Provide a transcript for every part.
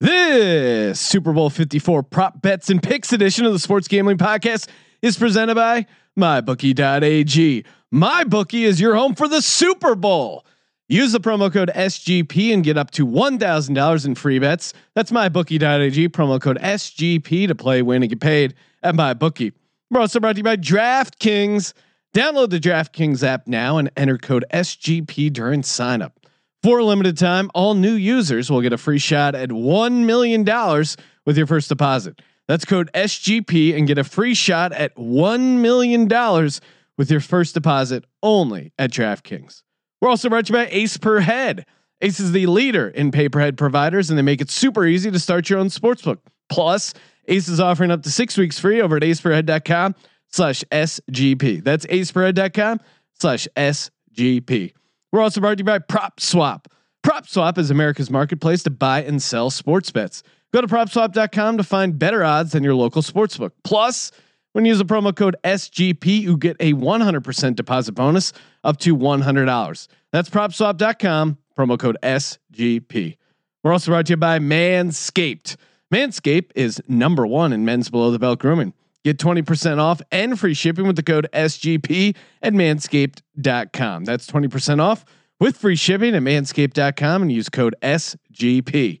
This Super Bowl 54 prop bets and picks edition of the Sports Gambling Podcast is presented by mybookie.ag. MyBookie is your home for the Super Bowl. Use the promo code SGP and get up to $1,000 in free bets. That's mybookie.ag, promo code SGP to play, win, and get paid at MyBookie. We're also brought to you by DraftKings. Download the DraftKings app now and enter code SGP during signup. For a limited time, all new users will get a free shot at $1 million with your first deposit. That's code SGP and get a free shot at $1 million with your first deposit only at DraftKings. We're also brought to you by Ace Per Head. Ace is the leader in pay per head providers and they make it super easy to start your own sportsbook. Plus, Ace is offering up to six weeks free over at aceperhead.com slash SGP. That's aceperhead.com slash SGP. We're also brought to you by Prop Swap. Prop Swap is America's marketplace to buy and sell sports bets. Go to propswap.com to find better odds than your local sportsbook. Plus, when you use the promo code SGP, you get a 100% deposit bonus up to $100. That's propswap.com, promo code SGP. We're also brought to you by Manscaped. Manscaped is number one in men's below the belt grooming. Get 20% off and free shipping with the code SGP at manscaped.com. That's 20% off with free shipping at manscaped.com and use code SGP.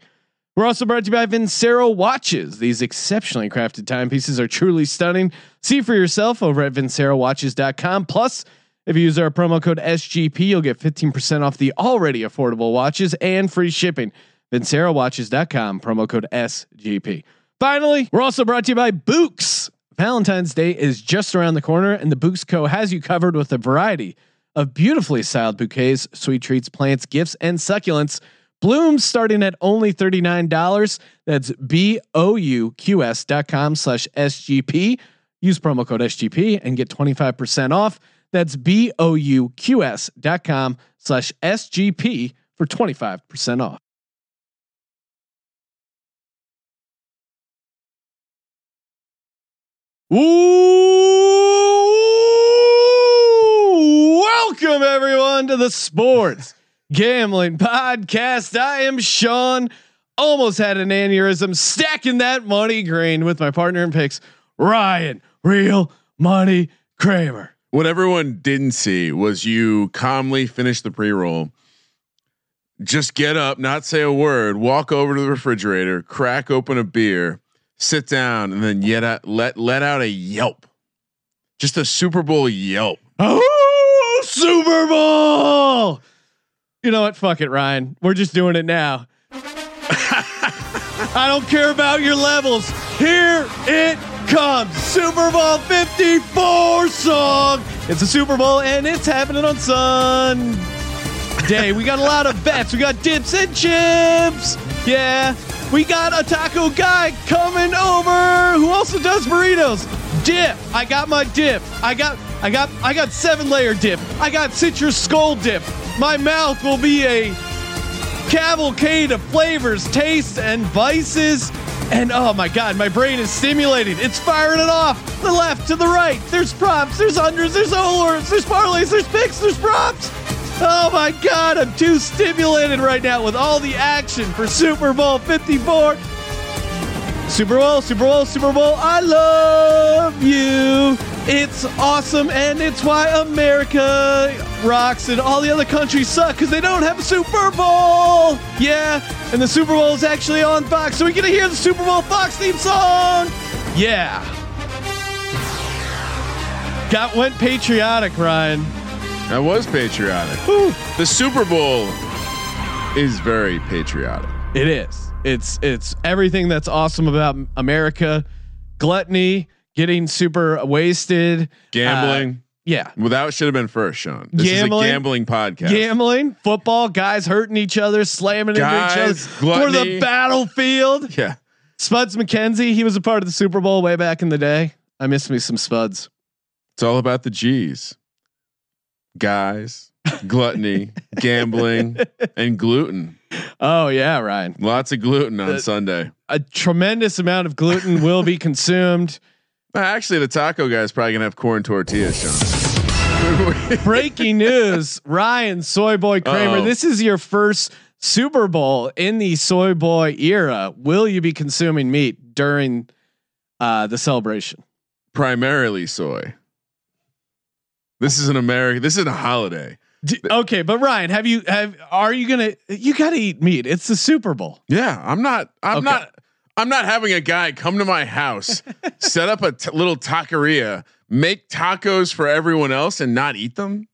We're also brought to you by Vincero watches. These exceptionally crafted timepieces are truly stunning. See for yourself over at vincerowatches.com. Plus, if you use our promo code SGP, you'll get 15% off the already affordable watches and free shipping. VinceroWatches.com, promo code SGP. Finally, we're also brought to you by Bouqs. Valentine's Day is just around the corner, and the Bouqs Co. has you covered with a variety of beautifully styled bouquets, sweet treats, plants, gifts, and succulents. Blooms starting at only $39. That's B-O-U-Q-S dot com slash SGP. Use promo code SGP and get 25% off. That's B-O-U-Q-S dot com slash SGP for 25% off. Welcome everyone to the Sports Gambling Podcast. I am Sean. Almost had an aneurysm stacking that money green with my partner in picks, Ryan, real money Kramer. What everyone didn't see was you calmly finish the pre roll, just get up, not say a word, walk over to the refrigerator, crack open a beer, sit down, and then yet let let out a yelp, just a Super Bowl yelp. Oh, Super Bowl! You know what? Fuck it, Ryan. We're just doing it now. I don't care about your levels. Here it comes. Super Bowl 54 song. It's a Super Bowl and it's happening on Sunday. We got a lot of bets. We got dips and chips. Yeah. We got a taco guy coming over who also does burritos. Dip. I got my dip. I got I got I got seven layer dip. I got citrus skull dip. My mouth will be a cavalcade of flavors, tastes, and vices. And oh my god, my brain is stimulated. It's firing it off. The left to the right. There's props, there's unders, there's overs, there's parlays, there's picks, there's props. Oh my god, I'm too stimulated right now with all the action for Super Bowl 54. Super Bowl, Super Bowl, Super Bowl. I love you. It's awesome, and it's why America rocks and all the other countries suck because they don't have a Super Bowl. Yeah, and the Super Bowl is actually on Fox, so we get to hear the Super Bowl Fox theme song. Yeah. Got went patriotic, Ryan. That was patriotic. Whew. The Super Bowl is very patriotic. It is. It's it's everything that's awesome about America. Gluttony, getting super wasted, Gambling. Uh, yeah. well, that should have been first, Sean. This Gambling. is a gambling podcast. Gambling, football, guys hurting each other, slamming into each other Guys, for the battlefield. yeah. Spuds MacKenzie, he was a part of the Super Bowl way back in the day. I miss me some Spuds. It's all about the G's. Guys, gluttony, gambling, and gluten. Oh yeah, Ryan. Lots of gluten on The- Sunday. A tremendous amount of gluten will be consumed. Actually, the taco guy is probably gonna have corn tortillas, Sean. Breaking news: Ryan Soy Boy Kramer. Uh-oh. This is your first Super Bowl in the soy boy era, will you be consuming meat during uh, the celebration? Primarily soy. This is an American. This is a holiday. D- okay, but Ryan, have you have are you gonna? You got to eat meat. It's the Super Bowl. Yeah, I'm not. I'm Okay. not. I'm not having a guy come to my house, set up a t- little taqueria, make tacos for everyone else, and not eat them.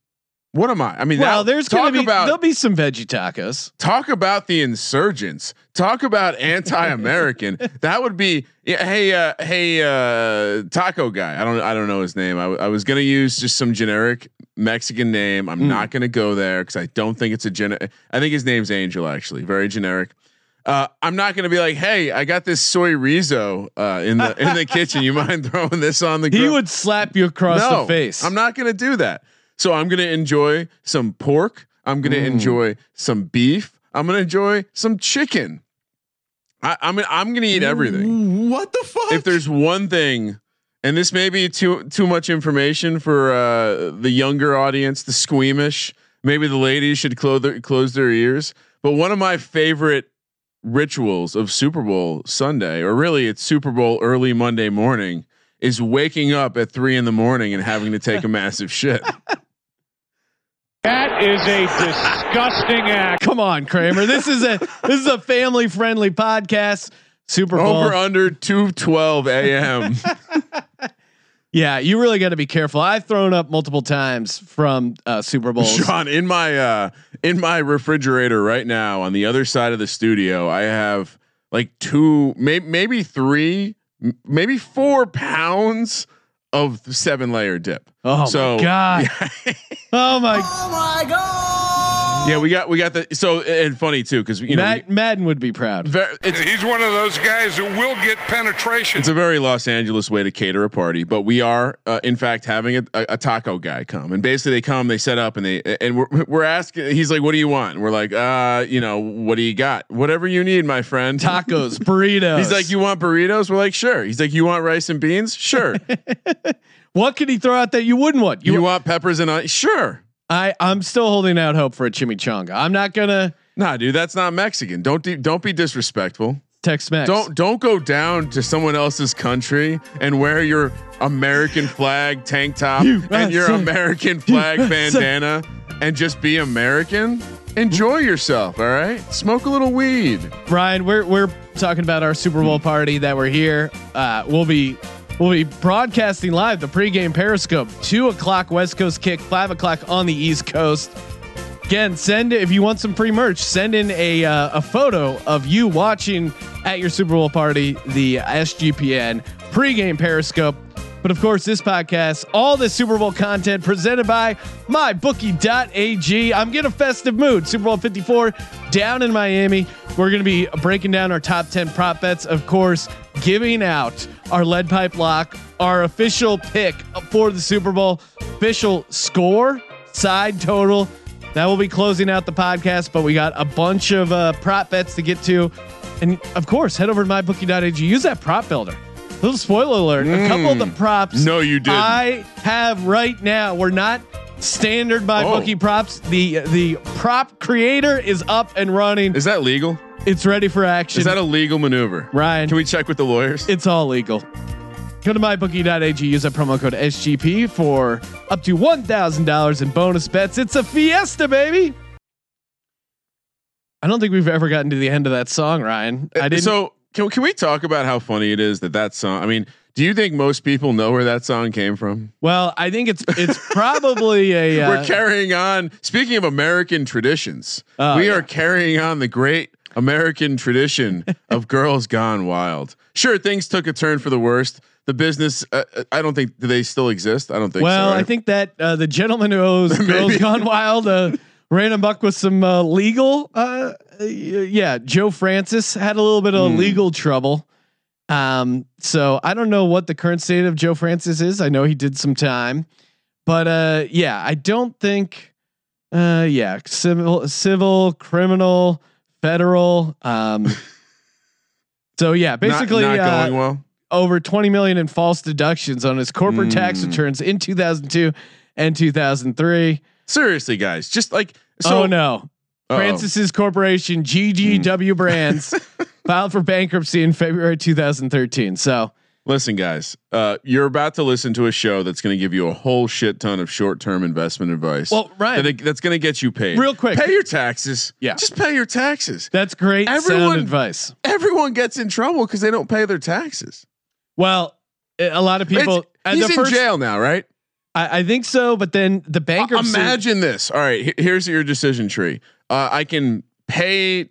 What am I? I mean, Well, there's gonna be about there'll be some veggie tacos. talk about the insurgents. Talk about anti-American. that would be. Yeah, hey, uh, hey, uh, taco guy. I don't. I don't know his name. I, w- I was gonna use just some generic Mexican name. I'm Mm. not gonna go there because I don't think it's a gen. I think his name's Angel. Actually, very generic. Uh, I'm not gonna be like, hey, I got this soy rizo uh, in the in the kitchen. You mind throwing this on the? He would slap you across no, the face. I'm not going to do that. So I'm going to enjoy some pork. I'm going to Mm. enjoy some beef. I'm going to enjoy some chicken. I, I'm I'm going to eat everything. What the fuck? If there's one thing, and this may be too too much information for uh, the younger audience, the squeamish. Maybe the ladies should close their, close their ears. But one of my favorite rituals of Super Bowl Sunday, or really it's Super Bowl early Monday morning, is waking up at three in the morning and having to take a massive shit. That is a disgusting act. Come on, Kramer. This is a this is a family friendly podcast. Super Bowl. Over under two twelve a.m. Yeah, you really got to be careful. I've thrown up multiple times from uh, Super Bowls. Sean, in my uh in my refrigerator right now on the other side of the studio, I have like two, may- maybe three, m- maybe four pounds of seven layer dip. Oh So- oh my god! oh my! Yeah, we got we got the so and funny too because you know Matt, Madden would be proud. ve- it's He's one of those guys who will get penetration. It's a very Los Angeles way to cater a party, but we are, uh, in fact, having a, a, a taco guy come, and basically they come, they set up, and they and we're we're asking. He's like, "What do you want?" And we're like, "Uh, you know, what do you got? Whatever you need, my friend." Tacos, burritos. He's like, "You want burritos?" We're like, "Sure." He's like, "You want rice and beans?" Sure. what could he throw out that you wouldn't want? you want peppers and onions? Sure. I I'm still holding out hope for a chimichanga. I'm not gonna Nah, dude, that's not Mexican. Don't de- don't be disrespectful. Tex Mex. Don't don't go down to someone else's country and wear your American flag tank top and your. American flag bandana and just be American. Enjoy yourself, all right? Smoke a little weed. Brian, we're we're talking about our Super Bowl party that we're here. Uh, we'll be we'll be broadcasting live the pregame Periscope, two o'clock West Coast kick, five o'clock on the East Coast. Again, send if you want some free merch. Send in a uh, a photo of you watching at your Super Bowl party, the SGPN pregame Periscope. But of course, this podcast, all the Super Bowl content presented by mybookie.ag. I'm getting a festive mood. Super Bowl 54 down in Miami. We're going to be breaking down our top 10 prop bets. Of course, giving out our lead pipe lock, our official pick for the Super Bowl, official score, side total. That will be closing out the podcast, but we got a bunch of uh, prop bets to get to. And of course, head over to mybookie.ag. Use that prop builder. Little spoiler alert: a couple of the props. No, you didn't. I have right now. We're not standard by Oh. bookie props. The the prop creator is up and running. Is that legal? It's ready for action. Is that a legal maneuver? Ryan? Can we check with the lawyers? it's all legal. Go to mybookie.ag. Use that promo code SGP for up to one thousand dollars in bonus bets. It's a fiesta, baby. I don't think we've ever gotten to the end of that song, Ryan. I uh, didn't. So can, can we talk about how funny it is that that song? I mean, do you think most people know where that song came from? well, I think it's it's probably a. Uh, We're carrying on. Speaking of American traditions, Oh, we yeah. are carrying on the great American tradition of Girls Gone Wild. Sure, things took a turn for the worst. The business, uh, uh, I don't think do they still exist. I don't think. Well, so, right? I think that uh, the gentleman who owes Girls Gone Wild uh, ran him buck with some uh, legal. Uh, uh, yeah, Joe Francis had a little bit of Hmm. legal trouble. Um, so I don't know what the current state of Joe Francis is. I know he did some time, but uh, yeah, I don't think. Uh, yeah, civil, civil, criminal, federal. Um, so yeah, basically, not, uh, going well. over 20 million in false deductions on his corporate tax Mm. returns in 2002 and 2003. Seriously, guys, just like so. oh no. Uh-oh. Francis's corporation, GGW Brands, filed for bankruptcy in February 2013. So Listen, guys, uh, you're about to listen to a show that's going to give you a whole shit ton of short term investment advice. Well, right, that- that's going to get you paid Real quick. Pay your taxes. Yeah. just pay your taxes. that's great Everyone- sound advice. Everyone gets in trouble because they don't pay their taxes. Well, a lot of people. He's in first- jail now, right? I, I think so, but then the bankruptcy. Imagine this. All right, here's your decision tree. Uh, I can pay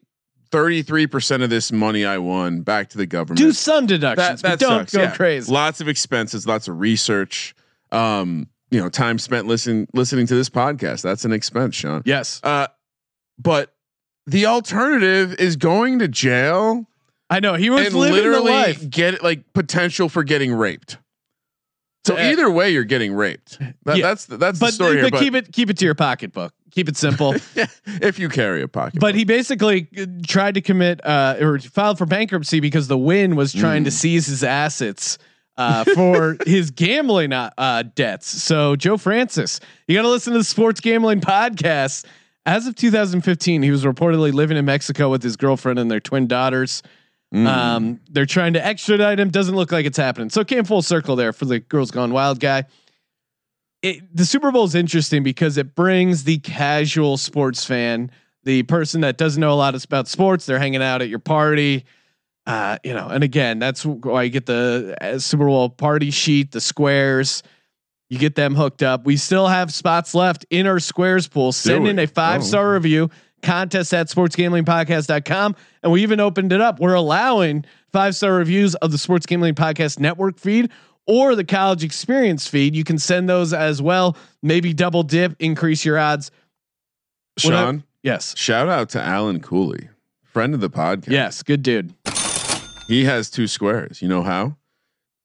33% of this money I won back to the government. do some deductions, that, but that don't sucks, go yeah. crazy. Lots of expenses, lots of research. Um, you know, time spent listening listening to this podcast. That's an expense, Sean. yes, Uh, but the alternative is going to jail I know he was and living the literally get like potential for getting raped. So Uh, either way, you're getting raped. That, Yeah. That's the, that's But, the story but here. But keep it keep it to your pocketbook. Keep it simple. if you carry a pocket, but he basically uh, tried to commit uh, or filed for bankruptcy because the Wynn was trying Mm. to seize his assets uh, for his gambling uh, uh, debts. So Joe Francis, you got to listen to the sports gambling podcast. As of 2015, he was reportedly living in Mexico with his girlfriend and their twin daughters. Mm. Um, they're trying to extradite him. Doesn't look like it's happening. So it came full circle there for the Girls Gone Wild guy. It, the Super Bowl is interesting because it brings the casual sports fan, the person that doesn't know a lot about sports. They're hanging out at your party, uh, you know. And again, that's why you get the uh, Super Bowl party sheet, the squares. You get them hooked up. We still have spots left in our squares pool. Send in a five star Oh. review contest at sportsgamblingpodcast.com. And we even opened it up. We're allowing five star reviews of the Sports Gambling Podcast Network feed or the college experience feed. You can send those as well. Maybe double dip, increase your odds. What I- Sean, Yes. shout out to Alan Cooley, friend of the podcast. Yes. Good dude. He has two squares. You know how?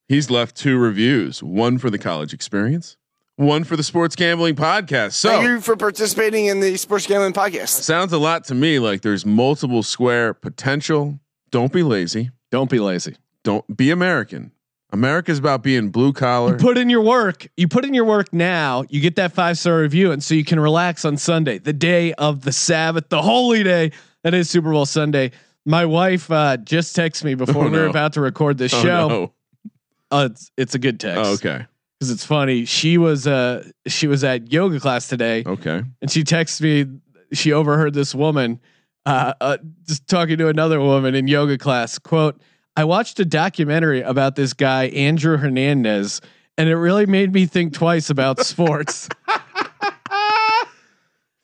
He's left two reviews, one for the college experience, one for the sports gambling podcast. Thank So you for participating in the Sports Gambling Podcast. sounds a lot to me like there's multiple square potential. Don't be lazy. Don't be lazy. Don't be American. America's about being blue collar. You Put in your work. You put in your work now. You get that five star review, and so you can relax on Sunday, the day of the Sabbath, the holy day that is Super Bowl Sunday. My wife uh, just texted me before Oh, we were no. about to record this Oh, show. no. Uh, it's, it's a good text. Oh, okay. because it's funny. She was uh she was at yoga class today, Okay. and she texted me. She overheard this woman uh, uh just talking to another woman in yoga class. Quote: I watched a documentary about this guy Andrew Hernandez, and it really made me think twice about sports.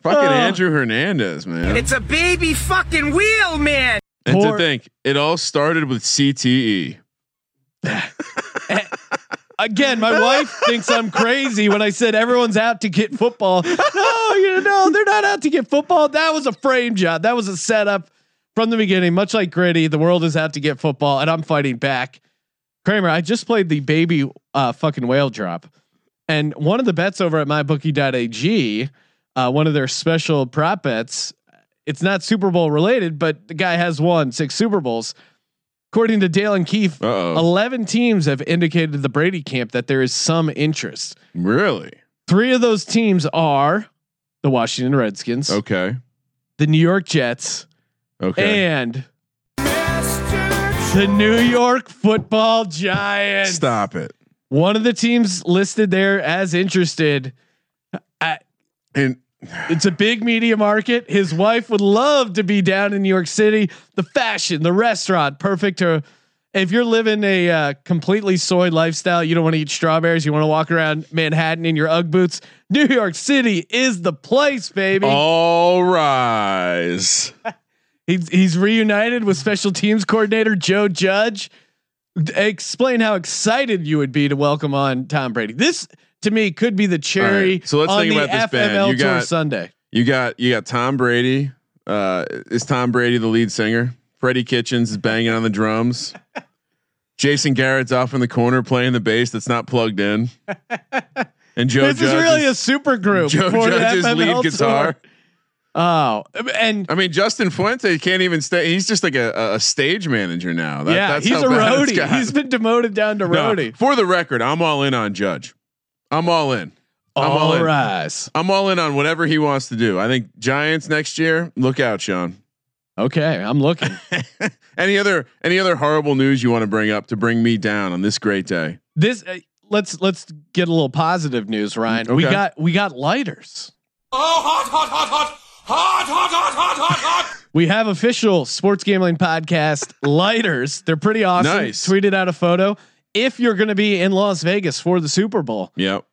Fucking Oh. Andrew Hernandez, man. It's a baby fucking wheel, man. and poor- to think, it all started with. CTE. Again, my wife thinks I'm crazy when I said everyone's out to get football. No, oh, you know, they're not out to get football. That was a frame job. That was a setup from the beginning, much like Gritty. The world is out to get football, and I'm fighting back. Kramer, I just played the baby uh, fucking whale drop. And one of the bets over at mybookie.ag, uh, one of their special prop bets, it's not Super Bowl related, but the guy has won six Super Bowls. According to Dale and Keefe, Uh-oh. 11 teams have indicated to the Brady camp that there is some interest. Really? Three of those teams are the Washington Redskins, Okay. the New York Jets, Okay. and the New York football Giants. Stop it. One of the teams listed there as interested. uh, And It's a big media market. His wife would love to be down in New York City. The fashion, the restaurant, perfect. To, if you're living a uh, completely soy lifestyle, you don't want to eat strawberries. You want to walk around Manhattan in your UGG boots. New York City is the place, baby. all rise. He's he's reunited with special teams coordinator Joe Judge. Explain how excited you would be to welcome on Tom Brady. This to me could be the cherry right, so let's think the about this band. You got- Sunday. You got you got Tom Brady. Uh, is Tom Brady the lead singer? Freddie Kitchens is banging on the drums. Jason Garrett's off in the corner playing the bass that's not plugged in. And Joe This Judge is really a super group. Joe Judge's lead Tour. Guitar. Oh, and I mean, Justin Fuente can't even stay. He's just like a, a stage manager now. That- yeah, that's he's how a bad roadie. He's been demoted down to No, roadie. for the record, I'm all in on Judge. I'm all in. I'm all All in. rise. I'm all in on whatever he wants to do. I think Giants next year. Look out, Sean. Okay, I'm looking. any other any other horrible news you want to bring up to bring me down on this great day? this uh, let's let's get a little positive news, Ryan. We got we got lighters. We have official sports gambling podcast lighters. They're pretty awesome. Nice. Tweeted out a photo. If you're going to be in Las Vegas for the Super Bowl, Yep.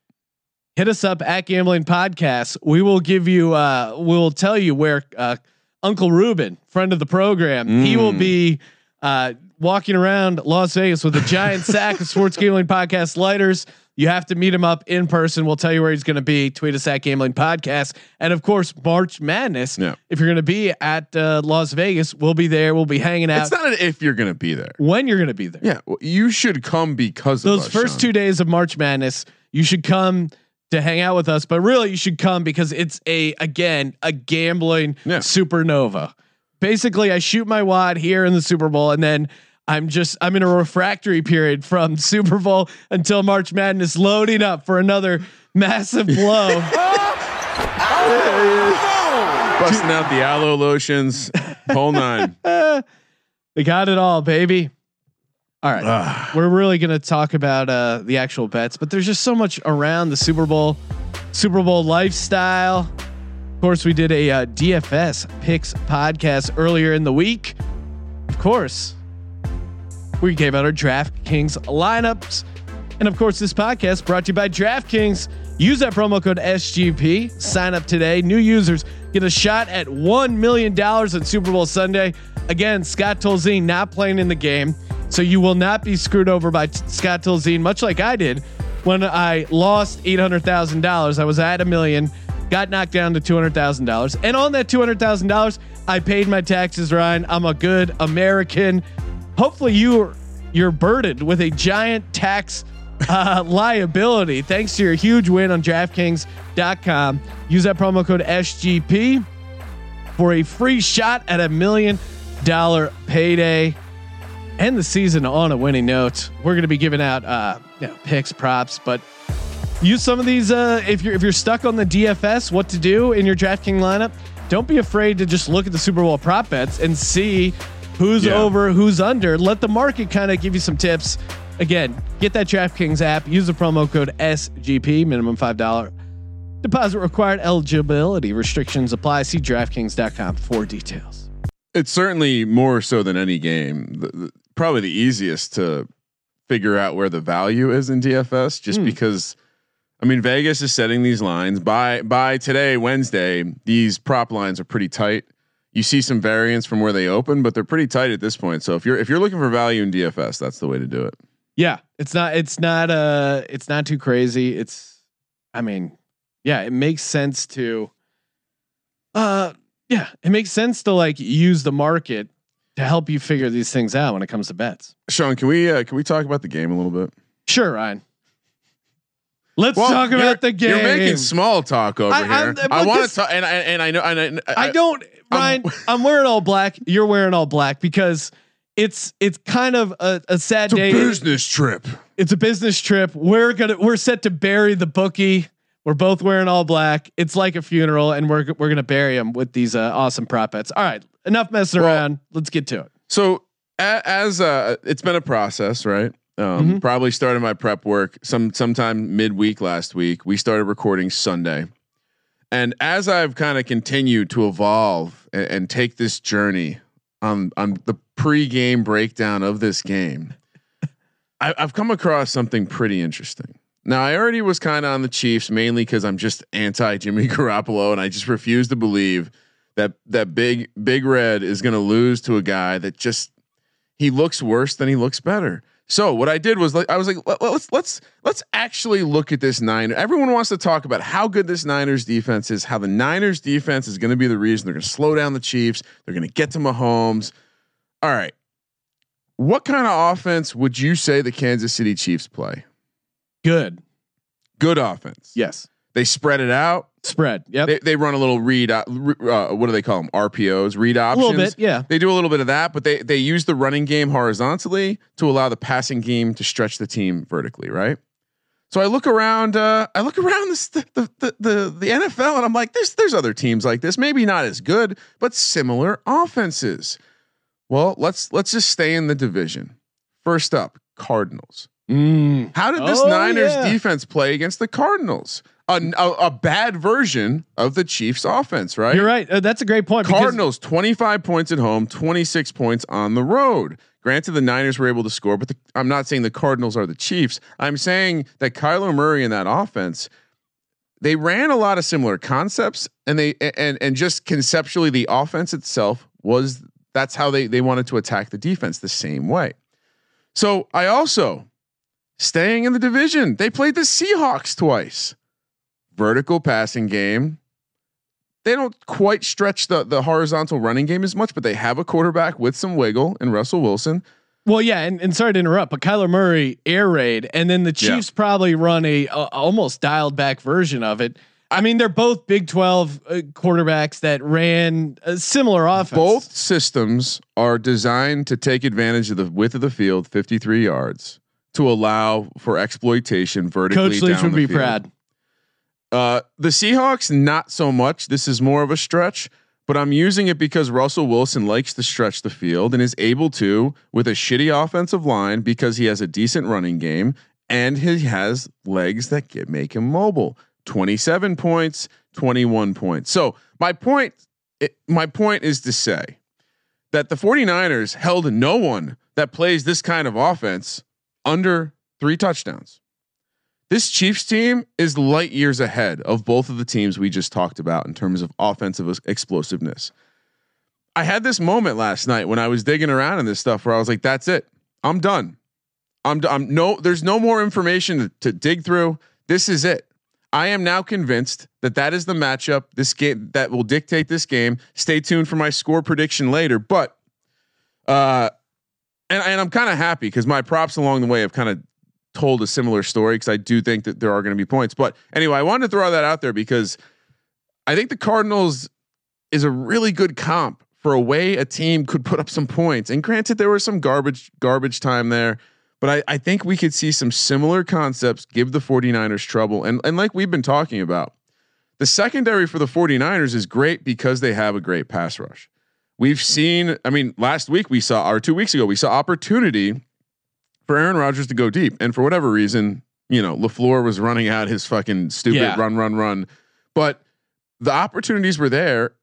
hit us up at Gambling Podcast. We will give you. Uh, we'll tell you where uh, Uncle Ruben, friend of the program, he will be uh, walking around Las Vegas with a giant sack of Sports Gambling Podcast lighters. You have to meet him up in person. We'll tell you where he's going to be. Tweet us at Gambling Podcast, and of course March Madness. Yeah. If you're going to be at uh, Las Vegas, we'll be there. We'll be hanging out It's not an if you're going to be there. when you're going to be there Yeah, well, you should come because those us, first Sean. two days of March Madness, you should come to hang out with us. But really, you should come because it's a again a gambling Yeah. supernova. Basically, I shoot my wad here in the Super Bowl, and then I'm just I'm in a refractory period from Super Bowl until March Madness, loading up for another massive blow. busting out the aloe lotions, whole nine. they got it all, baby. All right. We're really going to talk about uh, the actual bets, but there's just so much around the Super Bowl, Super Bowl lifestyle. Of course, we did a uh, DFS picks podcast earlier in the week. Of course, we gave out our DraftKings lineups. And of course, this podcast brought to you by DraftKings. Use that promo code SGP. Sign up today. New users get a shot at $1 million at Super Bowl Sunday. Again, Scott Tolzien not playing in the game. So you will not be screwed over by t- Scott Tolzien, much like I did when I lost $800,000. I was at a million, got knocked down to $200,000. And on that $200,000, I paid my taxes, Ryan. I'm a good American. Hopefully you you're burdened with a giant tax uh, liability thanks to your huge win on DraftKings.com. Use that promo code SGP for a free shot at a million dollar payday. End the season on a winning note. We're going to be giving out uh, you know, picks, props, but use some of these. Uh, if you're if you're stuck on the DFS, what to do in your DraftKings lineup? Don't be afraid to just look at the Super Bowl prop bets and see who's Yeah. over, who's under. Let the market kind of give you some tips. Again, get that DraftKings app. Use the promo code SGP. Minimum five dollar deposit required. Eligibility restrictions apply. See DraftKings.com for details. It's certainly more so than any game. The, the, probably the easiest to figure out where the value is in DFS, just Hmm. because. I mean, Vegas is setting these lines by by today, Wednesday. These prop lines are pretty tight. You see some variance from where they open, but they're pretty tight at this point. So if you're if you're looking for value in DFS, that's the way to do it. Yeah, it's not. It's not. Uh, it's not too crazy. It's. I mean, yeah, it makes sense to. Uh, yeah, it makes sense to like use the market to help you figure these things out when it comes to bets. Sean, can we uh, can we talk about the game a little bit? Sure, Ryan. Let's Well, talk about the game. You're making small talk over I- here. I'm- I want to talk, and I and I know, and I, I don't, Ryan. I'm wearing all black. You're wearing all black because it's it's kind of a, a sad It's a day. business trip. it's a business trip. We're gonna we're set to bury the bookie. We're both wearing all black. It's like a funeral, and we're we're gonna bury him with these uh, awesome prop bets. All right, enough messing Well- around. Let's get to it. So a, as uh, it's been a process, right? Um, Mhm. Probably started my prep work some sometime midweek last week. We started recording Sunday, and as I've kind of continued to evolve and, and take this journey on on the pre-game breakdown of this game, I, I've come across something pretty interesting. Now, I already was kind of on the Chiefs mainly because I'm just anti Jimmy Garoppolo, and I just refuse to believe that that big big red is going to lose to a guy that just he looks worse than he looks better. So what I did was like I was like let, let's let's let's actually look at this Niner. Everyone wants to talk about how good this Niners defense is, how the Niners defense is going to be the reason they're going to slow down the Chiefs. They're going to get to Mahomes. All right. What kind of offense would you say the Kansas City Chiefs play? Good. Good offense. Yes. They spread it out. Spread. Yep. They, they run a little read. Uh, what do they call them? RPOs, read a options. little bit. Yeah. They do a little bit of that, but they they use the running game horizontally to allow the passing game to stretch the team vertically, right? So I look around. Uh, I look around this, the, the the the NFL, and I'm like, there's there's other teams like this. Maybe not as good, but similar offenses. Well, let's let's just stay in the division. First up, Cardinals. Mm. How did this Oh, Niners yeah. defense play against the Cardinals? A, a, a bad version of the Chiefs offense, right? You're right. Uh, that's a great point. Cardinals 25 points at home, 26 points on the road. Granted, the Niners were able to score, but the, I'm not saying the Cardinals are the Chiefs. I'm saying that Kyler Murray in that offense, they ran a lot of similar concepts, and they and and just conceptually, the offense itself was that's how they they wanted to attack the defense the same way. So I also staying in the division. They played the Seahawks twice. Vertical passing game, they don't quite stretch the the horizontal running game as much, but they have a quarterback with some wiggle in Russell Wilson. Well, yeah, and, and sorry to interrupt, but Kyler Murray air raid, and then the Chiefs probably run a, a almost dialed back version of it. I mean, they're both Big Twelve uh, quarterbacks that ran a similar offense. Both systems are designed to take advantage of the width of the field, 53 yards, to allow for exploitation vertically. Coach Leach would be field. proud. Uh, the Seahawks, not so much. This is more of a stretch, but I'm using it because Russell Wilson likes to stretch the field and is able to with a shitty offensive line because he has a decent running game and he has legs that get make him mobile. 27 points, 21 points. So my point, it, my point is to say that the 49ers held no one that plays this kind of offense under three touchdowns. This Chiefs team is light years ahead of both of the teams we just talked about in terms of offensive explosiveness. I had this moment last night when I was digging around in this stuff where I was like, "That's it, I'm done. I'm, d- I'm no. There's no more information to, to dig through. This is it. I am now convinced that that is the matchup. This game that will dictate this game. Stay tuned for my score prediction later, but uh, and, and I'm kind of happy because my props along the way have kind of told a similar story because I do think that there are going to be points. But anyway, I wanted to throw that out there because I think the Cardinals is a really good comp for a way a team could put up some points. And granted, there was some garbage garbage time there, but I, I think we could see some similar concepts give the 49ers trouble. And and like we've been talking about, the secondary for the 49ers is great because they have a great pass rush. We've seen, I mean, last week we saw, or two weeks ago, we saw opportunity for Aaron Rodgers to go deep. And for whatever reason, you know, LaFleur was running out his fucking stupid Yeah. run, run, run. But the opportunities were there.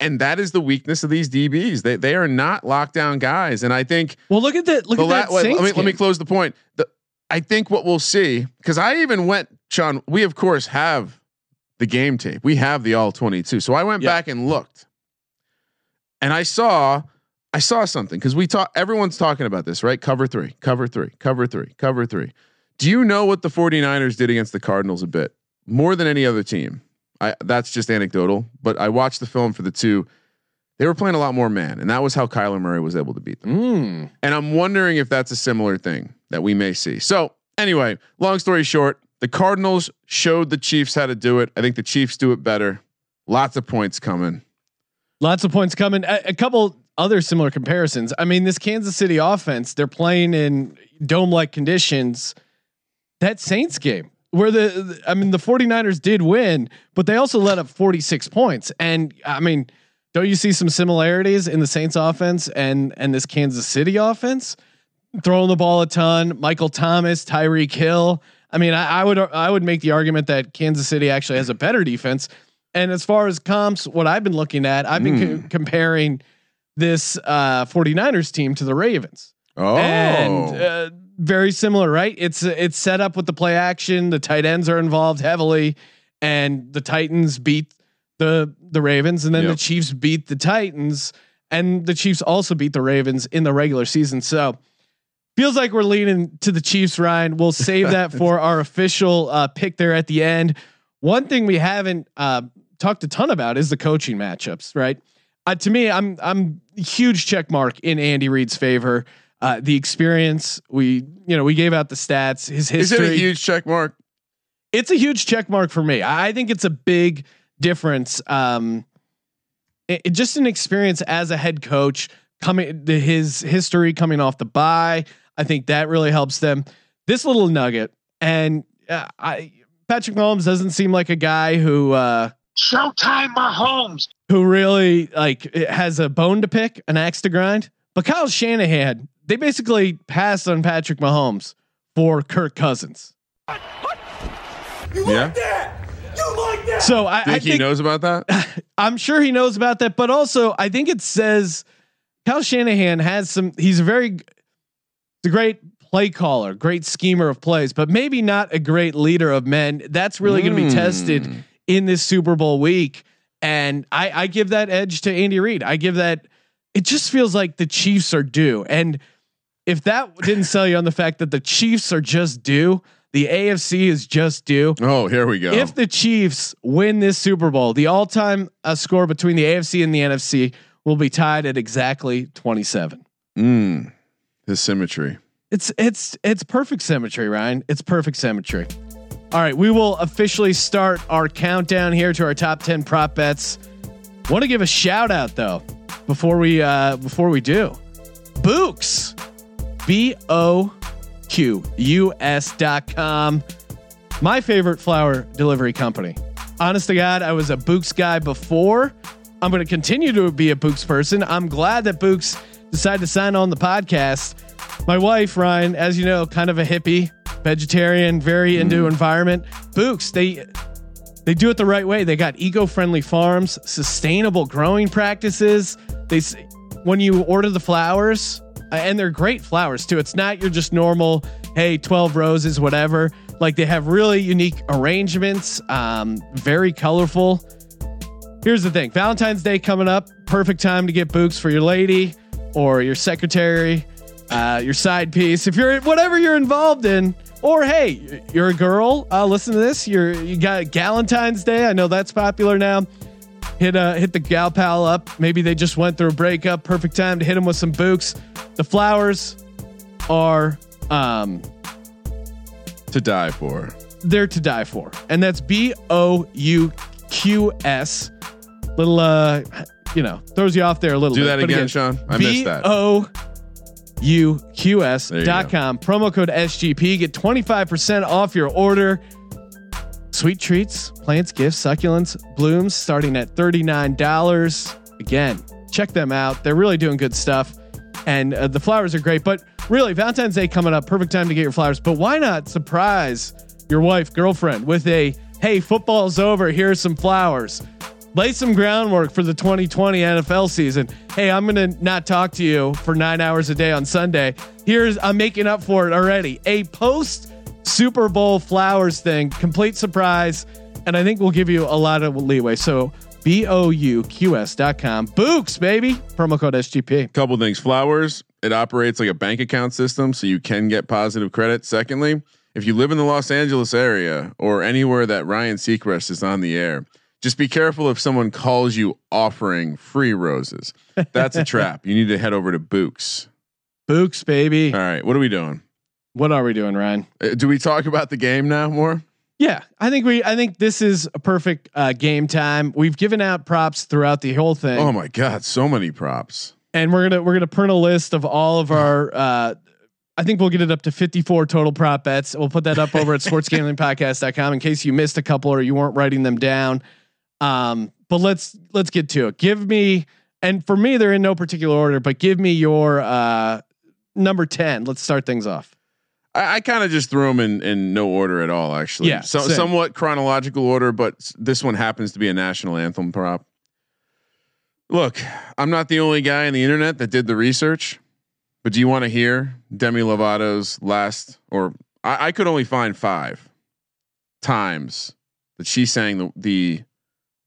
And that is the weakness of these DBs. They they are not lockdown guys. And I think Well, look at that. Look the at la- that. wait, Saints let me let me close the point. The, I think what we'll see because I even went, Sean. We of course have the game tape. We have the all twenty two. So I went Yeah. back and looked, and I saw I saw something because we talk. Everyone's talking about this, right? Cover three, cover three, cover three, cover three. Do you know what the 49ers did against the Cardinals a bit more than any other team? I that's just anecdotal, but I watched the film for the two. They were playing a lot more man, and that was how Kyler Murray was able to beat them. Mm. And I'm wondering if that's a similar thing that we may see. So, anyway, long story short, the Cardinals showed the Chiefs how to do it. I think the Chiefs do it better. Lots of points coming. Lots of points coming. A, a couple other similar comparisons. I mean, this Kansas City offense, they're playing in dome like conditions. That Saints game where the, I mean, the 49ers did win, but they also let up 46 points. And I mean, don't you see some similarities in the Saints offense and, and this Kansas City offense? Throwing the ball a ton, Michael Thomas, Tyreek Hill. I mean, I, I would I would make the argument that Kansas City actually has a better defense. And as far as comps, what I've been looking at, I've been hmm. co- comparing this uh, 49ers team to the Ravens. Oh, And uh, very similar, right? It's it's set up with the play action. The tight ends are involved heavily, and the Titans beat the the Ravens, and then Yep. the Chiefs beat the Titans, and the Chiefs also beat the Ravens in the regular season. So feels like we're leaning to the Chiefs. Ryan, we'll save that for our official uh, pick there at the end. One thing we haven't uh, talked a ton about is the coaching matchups, right? Uh, to me, I'm I'm huge check mark in Andy Reid's favor. Uh, the experience we you know we gave out the stats, his history. is it a huge check mark? it's a huge check mark for me. I think it's a big difference. Um, it, it- just an experience as a head coach coming the, his history coming off the bye. I think that really helps them. This little nugget, and uh, I Patrick Mahomes doesn't seem like a guy who uh, Showtime Mahomes. who really like has a bone to pick, an axe to grind. But Kyle Shanahan, they basically passed on Patrick Mahomes for Kirk Cousins. What? What? You yeah. Like that? You like that? So I, Think I think he knows about that? I'm sure he knows about that, but also I think it says Kyle Shanahan has some. He's a very, he's a great play caller, great schemer of plays, but maybe not a great leader of men. That's really going to be tested Mm. In this Super Bowl week, and I, I give that edge to Andy Reid. I give that. It just feels like the Chiefs are due, and if that didn't sell you on the fact that the Chiefs are just due, the AFC is just due. Oh, here we go. If the Chiefs win this Super Bowl, the all-time uh, score between the AFC and the NFC will be tied at exactly 27. mm, the symmetry. It's it's it's perfect symmetry, Ryan. It's perfect symmetry. All right, we will officially start our countdown here to our top 10 prop bets. Want to give a shout out though before we uh before we do. Bouqs. B O Q U S dot com. My favorite flower delivery company. Honest to God, I was a Bouqs guy before. I'm going to continue to be a Bouqs person. I'm glad that Bouqs decided to sign on the podcast. My wife, Ryan, as you know, kind of a hippie, vegetarian, very into environment. Bouqs, they they do it the right way. They got eco-friendly farms, sustainable growing practices. They when you order the flowers, and they're great flowers too. It's not your just normal, hey, 12 roses, whatever. Like they have really unique arrangements, um, very colorful. Here's the thing: Valentine's Day coming up, perfect time to get Bouqs for your lady or your secretary, uh, your side piece. If you're whatever you're involved in, or hey, you're a girl, uh, listen to this. You're you got Galentine's Day. I know that's popular now. Hit uh hit the gal pal up. Maybe they just went through a breakup. Perfect time to hit them with some Bouqs. The flowers are um To die for. they're to die for. And that's B O U Q S. Little uh you know, throws you off there a little Do bit. that but again, Sean. I missed that. B O U Q S There dot com. Promo code SGP. Get 25% off your order. Sweet treats, plants, gifts, succulents, blooms starting at $39. Again, check them out. They're really doing good stuff. And uh, the flowers are great. But really, Valentine's Day coming up, perfect time to get your flowers. But why not surprise your wife, girlfriend with a hey, football's over. Here's some flowers. Lay some groundwork for the 2020 NFL season. Hey, I'm going to not talk to you for nine hours a day on Sunday. Here's, I'm making up for it already. A post Super Bowl flowers thing, complete surprise. And I think we'll give you a lot of leeway. So, B O U Q S dot com. Bouqs, baby. Promo code SGP. Couple things. Flowers, it operates like a bank account system, so you can get positive credit. Secondly, if you live in the Los Angeles area or anywhere that Ryan Seacrest is on the air, just be careful if someone calls you offering free roses. That's a trap. You need to head over to Bouqs. Bouqs, baby. All right, what are we doing? What are we doing, Ryan? Uh, do we talk about the game now more? Yeah, I think we. I think this is a perfect uh, game time. We've given out props throughout the whole thing, Oh my god, so many props. and we're gonna we're gonna print a list of all of our. Uh, I think we'll get it up to 54 total prop bets. We'll put that up over at sportsgamblingpodcast.com in case you missed a couple or you weren't writing them down. Um, but let's let's get to it. Give me and for me they're in no particular order, but give me your uh, number 10. Let's start things off. I, I kind of just threw them in in no order at all. Actually, Yeah, so, same. somewhat chronological order, but this one happens to be a national anthem prop. Look, I'm not the only guy on the internet that did the research, but do you want to hear Demi Lovato's last? Or I, I could only find five times that she sang the the,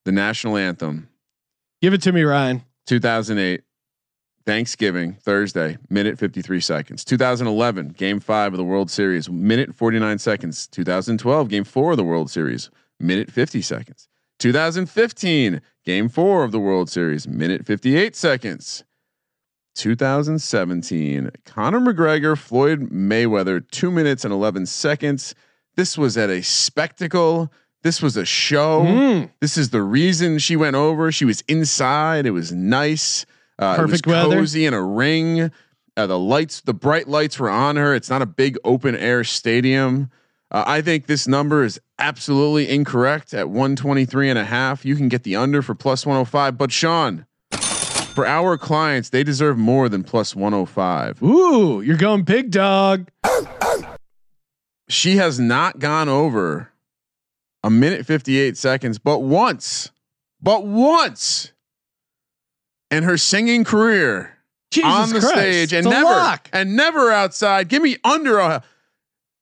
the national anthem. Give it to me, Ryan. 2008 Thanksgiving Thursday, minute 53 seconds. 2011 Game 5 of the World Series, minute 49 seconds. 2012 Game 4 of the World Series, minute 50 seconds. 2015 Game 4 of the World Series, minute 58 seconds. 2017 Conor McGregor, Floyd Mayweather, 2 minutes and 11 seconds. This was at a spectacle. This was a show. Mm. This is the reason she went over. She was inside. It was nice. Uh, Perfect it was weather. cozy in a ring. Uh, the lights, the bright lights were on her. It's not a big open air stadium. Uh, I think this number is absolutely incorrect at 123 and a half. You can get the under for plus 105, but Sean, for our clients, they deserve more than plus 105. Ooh, you're going big dog. She has not gone over a minute 58 seconds, but once, but once in her singing career Jesus on the Christ, stage and never lock. and never outside. Give me under a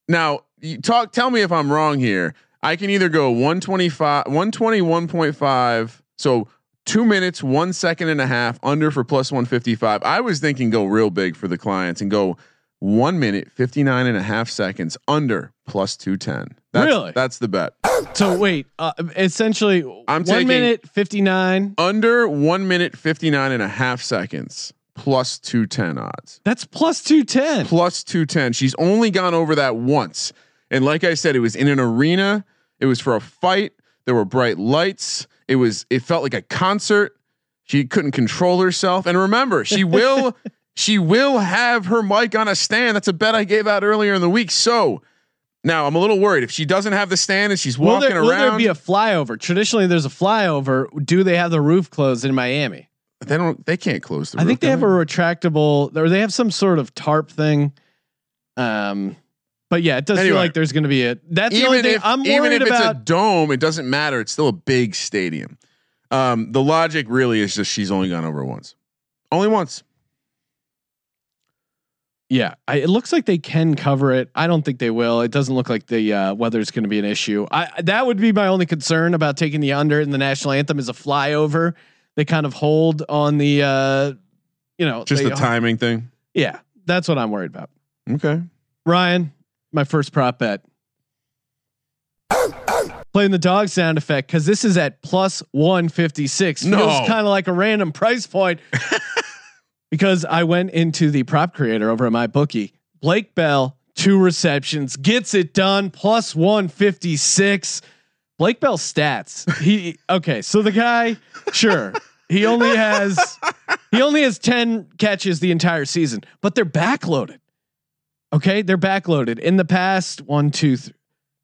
now you talk tell me if I'm wrong here. I can either go 125 121.5 so 2 minutes 1 second and a half under for plus 155. I was thinking go real big for the clients and go 1 minute 59 and a half seconds under plus 210. That's, Really? That's the bet. So wait, uh, essentially, I'm one minute fifty nine. Under 1 minute 59 and a half seconds plus 210 odds. That's plus two ten. plus 210. She's only gone over that once. And like I said, it was in an arena. It was for a fight. There were bright lights. It was it felt like a concert. She couldn't control herself. And remember, she will she will have her mic on a stand. That's a bet I gave out earlier in the week. So now I'm a little worried if she doesn't have the stand and she's Will walking there, will there around. be a flyover? Traditionally, there's a flyover. Do they have the roof closed in Miami? they don't they can't close the I think they have a retractable, or they have some sort of tarp thing. Um, but yeah, it does Anyway. feel like there's going to be a. That's the only thing if I'm worried about. even if it's a dome, it doesn't matter. It's still a big stadium. Um, the logic really is just she's only gone over once, only once. Yeah, I, it looks like they can cover it. I don't think they will. It doesn't look like the uh, is going to be an issue. I that would be my only concern about taking the under in the national anthem is a flyover. They kind of hold on the, uh, you know, Just the timing thing. Yeah, that's what I'm worried about. Okay. Ryan, my first prop bet. Playing the dog sound effect because this is at plus 156. No. Feels kind of like a random price point because I went into the prop creator over at my bookie. Blake Bell, two receptions, gets it done, plus 156. Blake Bell stats. He okay, so the guy, sure, he only has he only has 10 catches the entire season, but they're backloaded. Okay, they're backloaded. In the past one, two, th-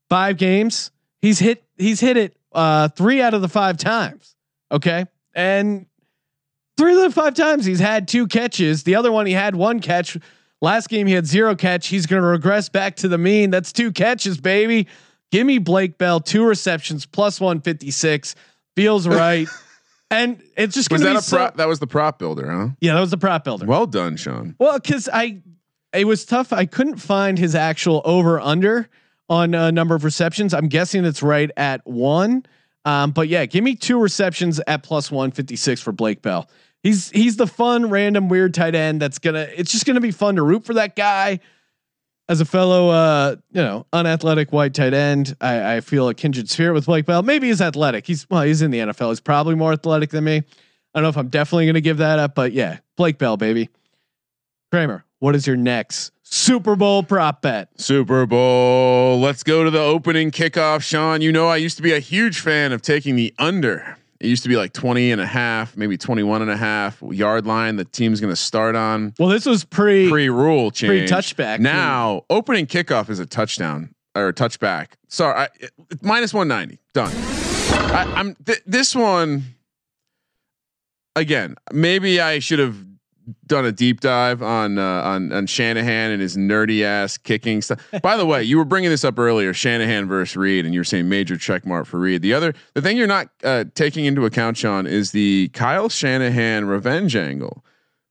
five games, he's hit he's hit it uh, three out of the five times. Okay, and three of the five times he's had two catches. The other one he had one catch. Last game he had zero catch. He's going to regress back to the mean. That's two catches, baby. Give me Blake Bell, two receptions, plus one fifty six. Feels right. and it's just Was that be a so- prop? That was the prop builder, huh? Yeah, that was the prop builder. Well done, Sean. Well, because I, it was tough. I couldn't find his actual over under on a number of receptions. I'm guessing it's right at one. Um, but yeah, give me two receptions at plus one fifty six for Blake Bell. He's he's the fun, random, weird tight end. That's gonna. It's just gonna be fun to root for that guy. As a fellow, uh, you know, unathletic white tight end, I, I feel a kindred spirit with Blake Bell. Maybe he's athletic. He's well, he's in the NFL. He's probably more athletic than me. I don't know if I'm definitely going to give that up, but yeah, Blake Bell, baby. Kramer, what is your next Super Bowl prop bet? Super Bowl. Let's go to the opening kickoff, Sean. You know, I used to be a huge fan of taking the under. It used to be like 20 and a half, maybe 21 and a half yard line the team's going to start on. Well, this was pre. Pre rule change. Pre touchback. Now, opening kickoff is a touchdown or a touchback. Sorry, I, minus 190. Done. I, I'm th- this one again. Maybe I should have done a deep dive on uh, on on Shanahan and his nerdy ass kicking stuff. By the way, you were bringing this up earlier, Shanahan versus Reid, and you were saying major check mark for Reid. The other, the thing you're not uh, taking into account, Sean, is the Kyle Shanahan revenge angle.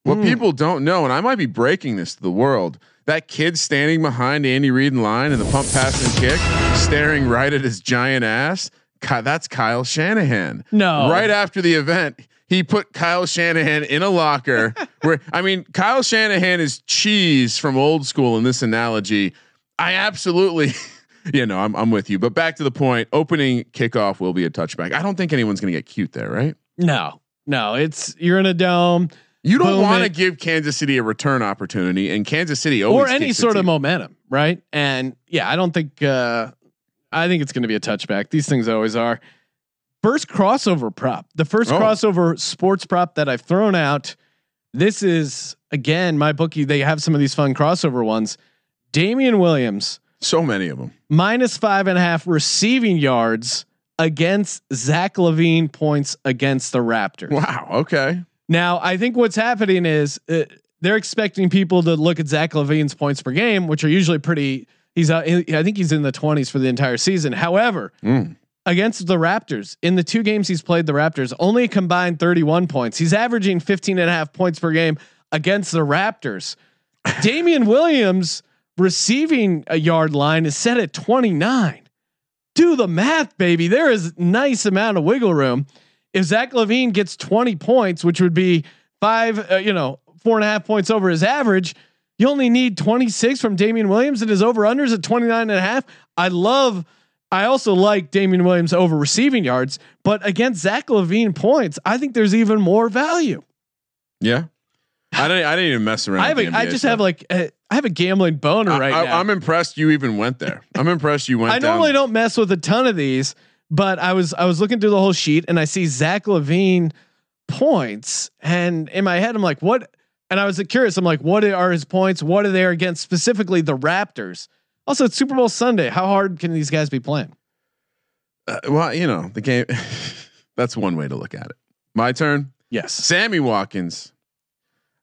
What people don't know, and I might be breaking this to the world, that kid standing behind Andy Reid in line in the punt, pass, and kick, staring right at his giant ass. That's Kyle Shanahan. No. Right after the event, he put Kyle Shanahan in a locker where, I mean, Kyle Shanahan is cheese from old school in this analogy. I absolutely, you know, I'm, I'm with you. But back to the point opening kickoff will be a touchback. I don't think anyone's going to get cute there, right? No, no, it's you're in a dome You don't want to give Kansas City a return opportunity, and Kansas City always or any sort of momentum, right? And yeah, I don't think. uh I think it's going to be a touchback. These things always are. First crossover prop, the first Oh. crossover sports prop that I've thrown out. This is again my bookie. They have some of these fun crossover ones. Damien Williams So many of them. Minus five and a half receiving yards against Zach LaVine points against the Raptors. Wow. Okay. Now, I think what's happening is uh, they're expecting people to look at Zach LaVine's points per game, which are usually pretty. He's, uh, I think he's in the 20s for the entire season. However, Mm. Against the Raptors, in the two games he's played the Raptors, only combined 31 points. He's averaging 15 and a half points per game against the Raptors. Damien Williams receiving a yard line is set at 29. Do the math, baby. There is nice amount of wiggle room. If Zach LaVine gets 20 points, which would be five, uh, you know, four and a half points over his average, you only need 26 from Damien Williams and his over unders at 29 and a half. I love, I also like Damien Williams over receiving yards, but against Zach LaVine points, I think there's even more value. Yeah. I didn't. I didn't even mess around. I have, with a, I just stuff. have like, a, I have a gambling boner I, right I, now. I'm impressed you even went there. I'm impressed you went. I down. normally don't mess with a ton of these, but I was I was looking through the whole sheet and I see Zach LaVine points, and in my head I'm like, what? And I was curious. I'm like, what are his points? What are they against specifically the Raptors? Also, it's Super Bowl Sunday. How hard can these guys be playing? Uh, well, you know the game. that's one way to look at it. My turn. Yes. Sammy Watkins.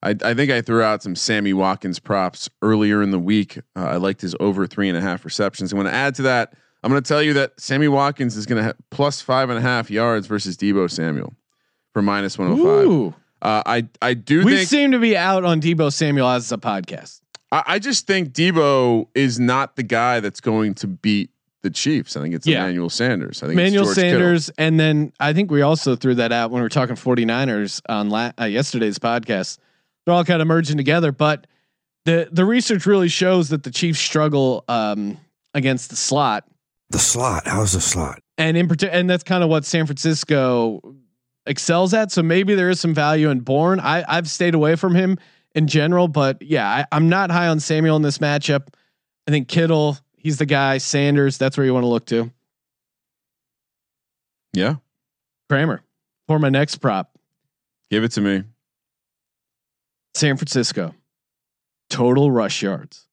I, I think I threw out some Sammy Watkins props earlier in the week. Uh, I liked his over three and a half receptions. I'm going to add to that. I'm going to tell you that Sammy Watkins is going to have plus five and a half yards versus Deebo Samuel for minus 105. Ooh. Uh, I I do We think seem to be out on Deebo Samuel as a podcast. I, I just think Deebo is not the guy that's going to beat the Chiefs. I think it's Yeah. Emmanuel Sanders. I think Emmanuel it's George Kittle. Sanders, and then I think we also threw that out when we were talking 49ers on la- uh, yesterday's podcast. They're all kind of merging together, but the the research really shows that the Chiefs struggle um, against the slot, The slot. How's the slot? and in particular, and that's kind of what San Francisco excels at. So maybe there is some value in Bourne. I I've stayed away from him in general, but yeah, I, I'm not high on Samuel in this matchup. I think Kittle, he's the guy. Sanders, that's where you want to look to. Yeah, Kramer for my next prop. give it to me. San Francisco total rush yards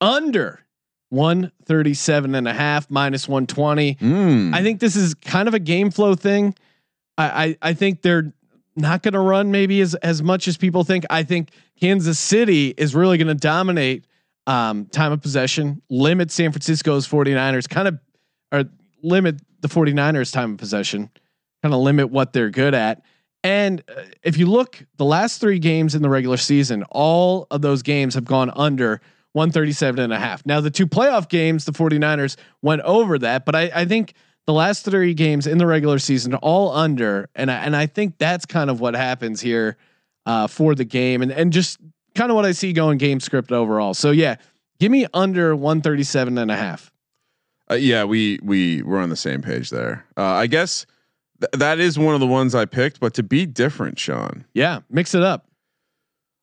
under 137 and a half minus 120. Mm. I think this is kind of a game flow thing. I I, I think they're not going to run maybe as as much as people think. I think Kansas City is really going to dominate um, time of possession, limit San Francisco's 49ers, kind of or limit the 49ers time of possession, kind of limit what they're good at. And uh, if you look, the last three games in the regular season, all of those games have gone under 137 and a half. Now, the two playoff games, the 49ers went over that, but I, I think the last three games in the regular season all under. And I, and I think that's kind of what happens here uh, for the game and, and just kind of what I see going game script overall. So, yeah, give me under 137 and a half. Uh, yeah, we we were on the same page there. Uh, I guess th- that is one of the ones I picked, but to be different, Sean. Yeah, mix it up.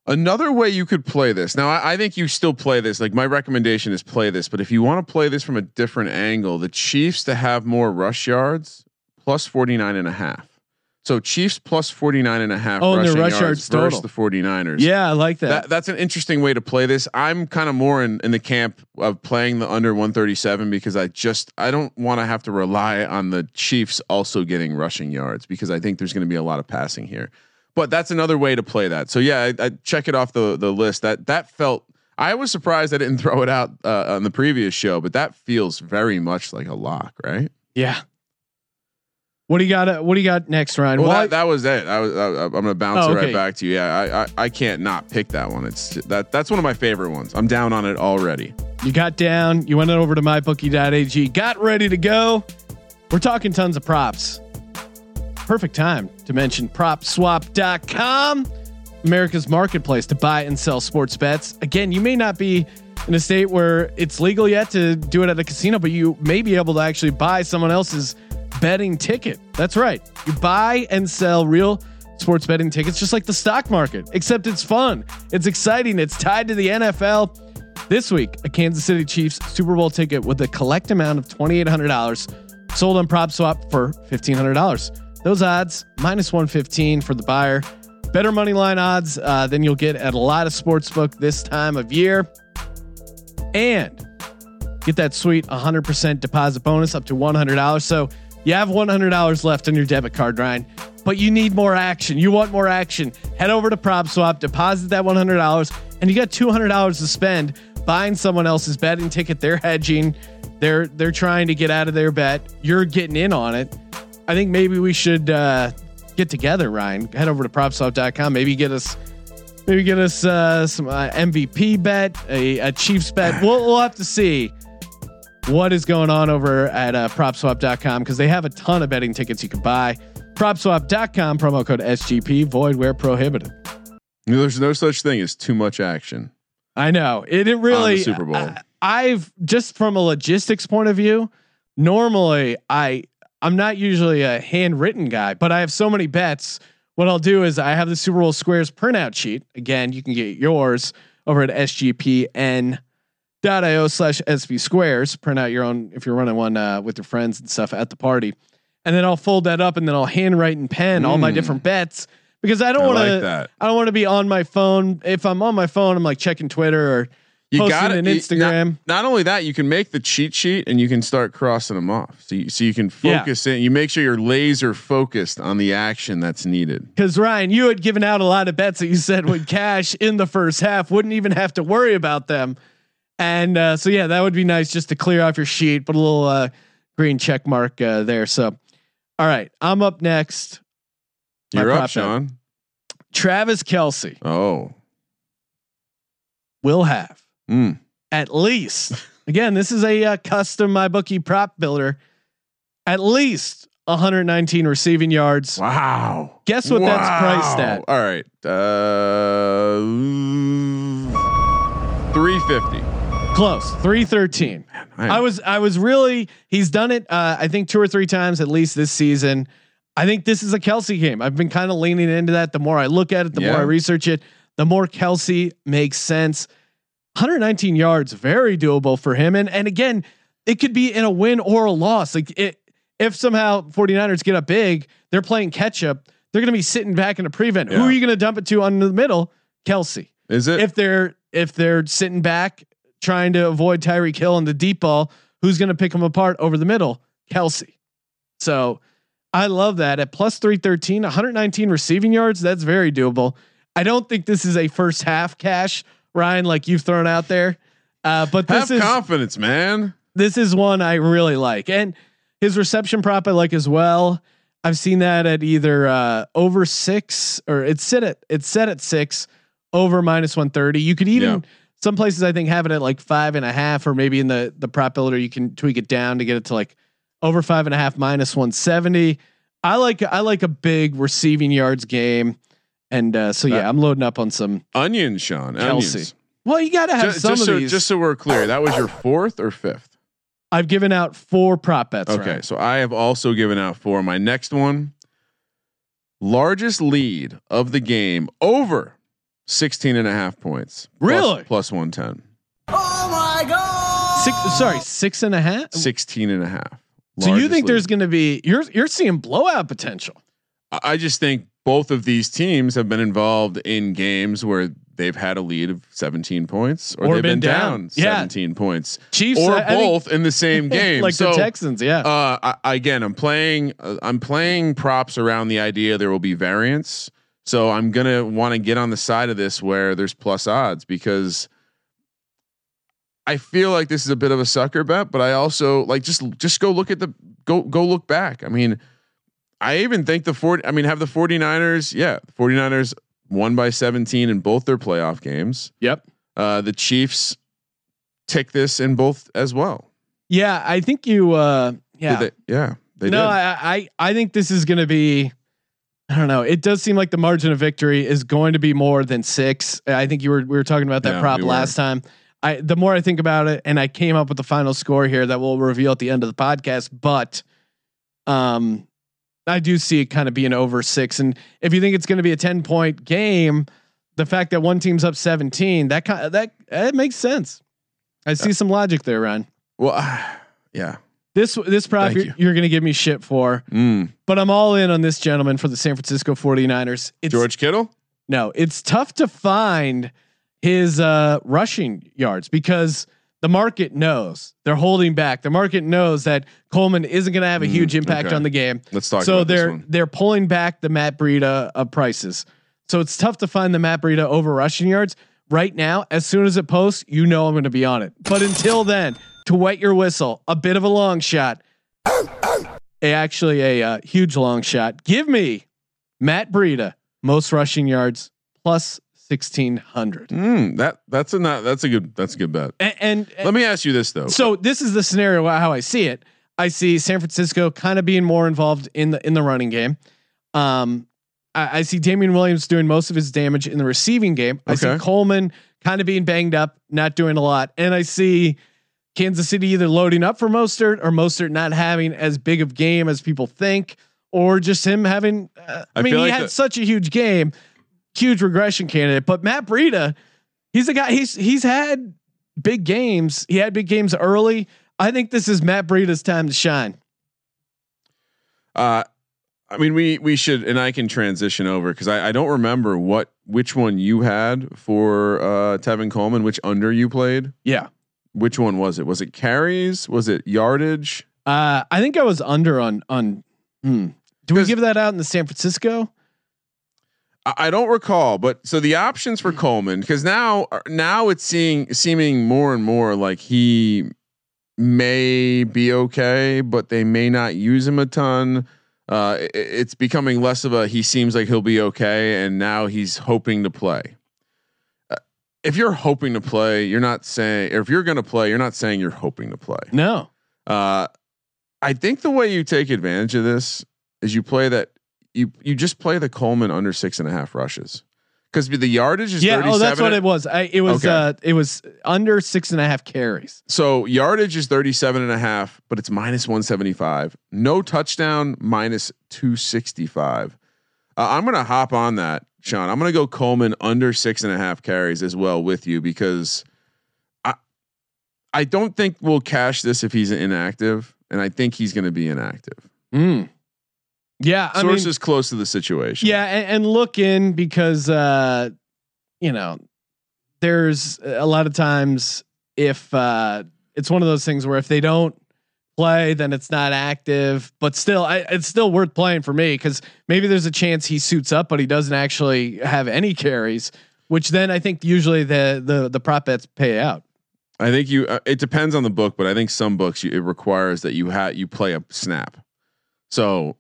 Another way you could play this. Now, I, I think you still play this. Like my recommendation is play this, but if you want to play this from a different angle, the Chiefs to have more rush yards plus 49 and a half. So Chiefs plus 49 and a half Oh, and rushing rush yards, yards versus total. the 49ers. Yeah, I like that. That, that's an interesting way to play this. I'm kind of more in, in the camp of playing the under 137 because I just I don't want to have to rely on the Chiefs also getting rushing yards because I think there's going to be a lot of passing here. But that's another way to play that. So yeah, I, I check it off the the list. That that felt I was surprised I didn't throw it out uh, on the previous show, but that feels very much like a lock, right? yeah. What do you got? uh, What do you got next, Ryan? Well, that, that was it. I was, I, I'm going to bounce Oh, it right back to you. Yeah, I, I, I can't not pick that one. It's that that's one of my favorite ones. I'm down on it already. You got down, you went over to mybookie.ag, got ready to go. We're talking tons of props. Perfect time to mention propswap.com, America's marketplace to buy and sell sports bets. Again, you may not be in a state where it's legal yet to do it at a casino, but you may be able to actually buy someone else's betting ticket. That's right. You buy and sell real sports betting tickets just like the stock market, except it's fun. It's exciting. It's tied to the NFL. This week, a Kansas City Chiefs Super Bowl ticket with a collect amount of $2,800 sold on PropSwap for $1,500. Those odds, minus 115 for the buyer. Better money line odds uh, than you'll get at a lot of sportsbook this time of year. And get that sweet 100% deposit bonus up to $100. So you have $100 left on your debit card, Ryan, but you need more action. You want more action. Head over to PropSwap, deposit that $100, and you got $200 to spend buying someone else's betting ticket. They're hedging. They're they're trying to get out of their bet. You're getting in on it. I think maybe we should uh, get together, Ryan. Head over to propswap.com. Maybe get us maybe get us uh, some uh, MVP bet, a, a Chiefs bet. We'll, we'll have to see what is going on over at uh, propswap.com because they have a ton of betting tickets you can buy. Propswap.com promo code SGP void where prohibited. There's no such thing as too much action. I know it. It really Super Bowl. I, I've just from a logistics point of view. Normally, I I'm not usually a handwritten guy, but I have so many bets. What I'll do is I have the Super Bowl squares printout sheet. Again, you can get yours over at sgpn.io slash sv squares. Print out your own if you're running one uh, with your friends and stuff at the party, and then I'll fold that up and then I'll handwrite and pen all my Mm. different bets because I don't want like to. I don't want to be on my phone. If I'm on my phone, I'm like checking Twitter or You got an. Instagram. Not, not only that, you can make the cheat sheet and you can start crossing them off. So you, so you can Yeah. focus in. You make sure you're laser focused on the action that's needed. Because Ryan, you had given out a lot of bets that you said would cash in the first half, wouldn't even have to worry about them. And uh, so yeah, that would be nice just to clear off your sheet, put a little uh, green check mark uh, there. So, all right, I'm up next. My You're up. Sean. Travis Kelce Oh, will have Mm. at least again. This is a uh, custom my bookie prop builder. At least 119 receiving yards. wow. Guess what that's priced at? All right. Uh, 350. Close, 313. I was I was really he's done it uh, I think two or three times at least this season. I think this is a Kelce game. I've been kind of leaning into that. The more I look at it, the more I research it, the more Kelce makes sense. 119 yards, very doable for him. And and again, it could be in a win or a loss. Like it, if somehow 49ers get up big, they're playing catch up. They're going to be sitting back in a prevent. Who are you going to dump it to on the middle? Kelce Is it? if they're if they're sitting back trying to avoid Tyreek Hill and the deep ball, who's going to pick them apart over the middle? Kelce. So I love that at plus 313, 119 receiving yards. That's very doable. I don't think this is a first half cash, Ryan, like you've thrown out there. Uh, but this Have is confidence, man. this is one I really like. And his reception prop I like as well. I've seen that at either uh, over six or it's set at it's set at six over minus one thirty. You could even Yeah. some places I think have it at like five and a half, or maybe in the the prop builder you can tweak it down to get it to like over five and a half minus one seventy. I like I like a big receiving yards game. And uh, so yeah, That- I'm loading up on some Onions, Sean. Kelce. Onions. Well, you got to have Ju- some just, of so, these. just so we're clear, that was your fourth or fifth. I've given out four prop bets. Okay, Ryan. so I have also given out four. My next one, largest lead of the game over 16 and a half points. Really? Plus 110. Oh my Six, sorry, six and a half. 16 and a half. So you Largest think there's going to be you're you're seeing blowout potential? I I just think both of these teams have been involved in games where they've had a lead of 17 points or, Or they've been been, down. down, Yeah. 17 points Chiefs or I- I think- both in the same game. like so, the Texans, yeah. Uh, I, again, I'm playing. Uh, I'm playing props around the idea there will be variance. So I'm gonna want to get on the side of this where there's plus odds because I feel like this is a bit of a sucker bet, but I also like just just go look at the go go look back. I mean, I even think the 40 I mean, have the 49ers, yeah, the 49ers won by 17 in both their playoff games. yep. Uh, the Chiefs tick this in both as well. Yeah, I think you. uh Yeah. Did they- yeah, they no, did. I, I I think this is going to be. I don't know. It does seem like the margin of victory is going to be more than six. I think you were we were talking about that Yeah, prop we last time. I the more I think about it, and I came up with the final score here that we'll reveal at the end of the podcast. But, um, I do see it kind of being over six. And if you think it's going to be a ten point game, the fact that one team's up seventeen that kind that it makes sense. I see some logic there, Ryan. well, yeah. This this prop Thank you're, you. you're going to give me shit for Mm. but I'm all in on this gentleman for the San Francisco 49ers. It's George Kittle. no, it's tough to find his uh rushing yards because the market knows they're holding back. The market knows that Coleman isn't going to have a huge impact okay. on the game. Let's talk So about this they're they're pulling back the Matt Breida uh, prices. So it's tough to find the Matt Breida over rushing yards right now. As soon as it posts, you know I'm going to be on it. But until then, to wet your whistle, a bit of a long shot, a actually a uh, huge long shot. Give me Matt Breida most rushing yards plus sixteen hundred. Mm, that that's a not that's a good that's a good bet. And, and Let me ask you this though. so this is the scenario how I see it. I see San Francisco kind of being more involved in the in the running game. Um, I, I see Damien Williams doing most of his damage in the receiving game. I see Coleman kind of being banged up, not doing a lot, and I see Kansas City either loading up for Mostert or Mostert not having as big of game as people think, or just him having. Uh, I, I mean, he like had the- such a huge game, huge regression candidate. But Matt Breida, he's a guy. He's he's had big games. He had big games early. I think this is Matt Breida's time to shine. Uh, I mean, we we should, and I can transition over because I, I don't remember what which one you had for uh, Tevin Coleman, which under you played. Yeah. Which one was it? Was it carries? Was it yardage? Uh, I think I was under on on. Hmm. Do we give that out in the San Francisco? I, don't recall, but so the options for Coleman because now now it's seeing seeming more and more like he may be okay, but they may not use him a ton. Uh, it- it's becoming less of a he seems like he'll be okay, and now he's hoping to play. Uh, If you're hoping to play, you're not saying, or if you're going to play, you're not saying you're hoping to play. No. Uh, I think the way you take advantage of this is you play that you you just play the Coleman under six and a half rushes because the yardage is Yeah. 37 Oh, that's what it was. I, it was. Okay. Uh, it was under six and a half carries. So yardage is 37 and a half, but it's minus 175. No touchdown, minus 265. Uh, I'm going to hop on that, Sean. I'm going to go Coleman under six and a half carries as well with you because I I don't think we'll cash this if he's inactive, and I think he's going to be inactive. Mm. Yeah. I mean, Sources close to the situation. Yeah, and, and look in because uh, you know there's a lot of times if uh, it's one of those things where if they don't play, then it's not active. But still, I, it's still worth playing for me because maybe there's a chance he suits up, but he doesn't actually have any carries. Which then I think usually the the the prop bets pay out. I think you. Uh, it depends on the book, but I think some books you, it requires that you have you play a snap. So,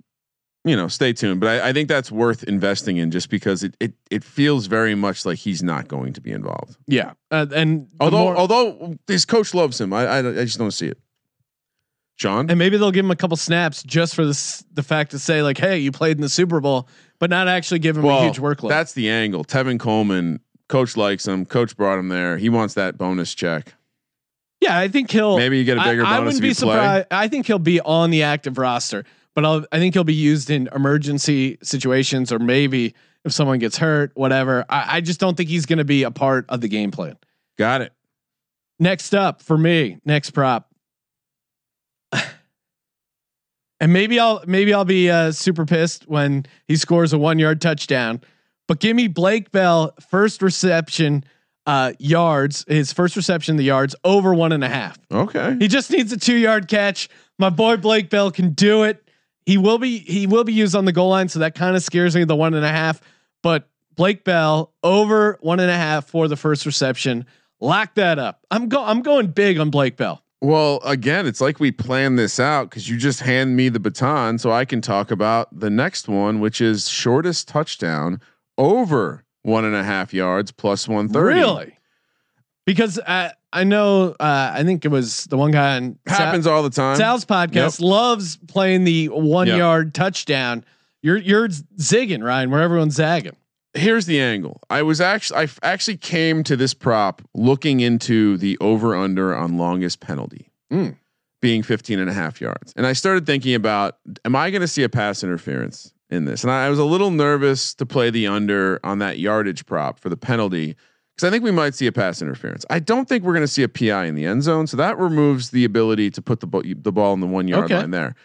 you know, stay tuned. But I, I think that's worth investing in just because it it it feels very much like he's not going to be involved. Yeah, uh, and Although more- although his coach loves him, I, I I just don't see it. John, and maybe they'll give him a couple snaps just for the the fact to say like, hey, you played in the Super Bowl, but not actually give him a huge workload. That's the angle. Tevin Coleman, coach likes him. Coach brought him there. He wants that bonus check. Yeah, I think he'll. Maybe you get a bigger I, I wouldn't be surprised. I think he'll be on the active roster, but I'll, I think he'll be used in emergency situations or maybe if someone gets hurt, whatever. I, I just don't think he's going to be a part of the game plan. Got it. Next up for me, next prop, and maybe I'll maybe I'll be uh, super pissed when he scores a one yard touchdown. But give me Blake Bell first reception uh, yards, his first reception the yards over one and a half. Okay. He just needs a two yard catch. My boy Blake Bell can do it. He will be he will be used on the goal line, so that kind of scares me. The one and a half, but Blake Bell over one and a half for the first reception. Lock that up. I'm go I'm going big on Blake Bell. Well, again, it's like we planned this out because you just hand me the baton so I can talk about the next one, which is shortest touchdown over one and a half yards plus 130. Really? Because uh, I know uh, I think it was the one guy on Happens all the time. Sal's podcast loves playing the one Yep. yard touchdown. You're you're zigging Ryan where everyone's zagging. Here's the angle. I was actually, I actually came to this prop looking into the over under on longest penalty Mm. being 15 and a half yards. And I started thinking about, am I going to see a pass interference in this? And I was a little nervous to play the under on that yardage prop for the penalty because I think we might see a pass interference. I don't think we're going to see a PI in the end zone. So that removes the ability to put the, ball the ball in the one yard Okay. line there.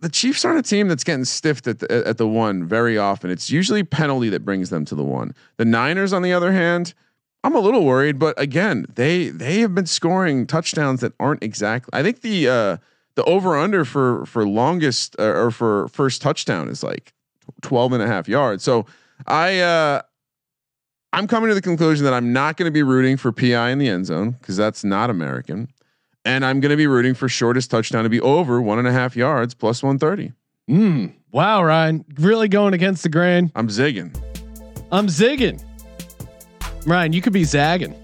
The Chiefs aren't a team that's getting stiffed at the, at the one very often. It's usually penalty that brings them to the one. The Niners, on the other hand, I'm a little worried, but again, they they have been scoring touchdowns that aren't exactly. I think the uh, the over under for for longest uh, or for first touchdown is like 12 and a half yards. So I uh, I'm coming to the conclusion that I'm not going to be rooting for PI in the end zone because that's not American, and I'm going to be rooting for shortest touchdown to be over one and a half yards plus 130. Mm, wow, Ryan, really going against the grain. I'm zigging. I'm zigging. Ryan, you could be zagging.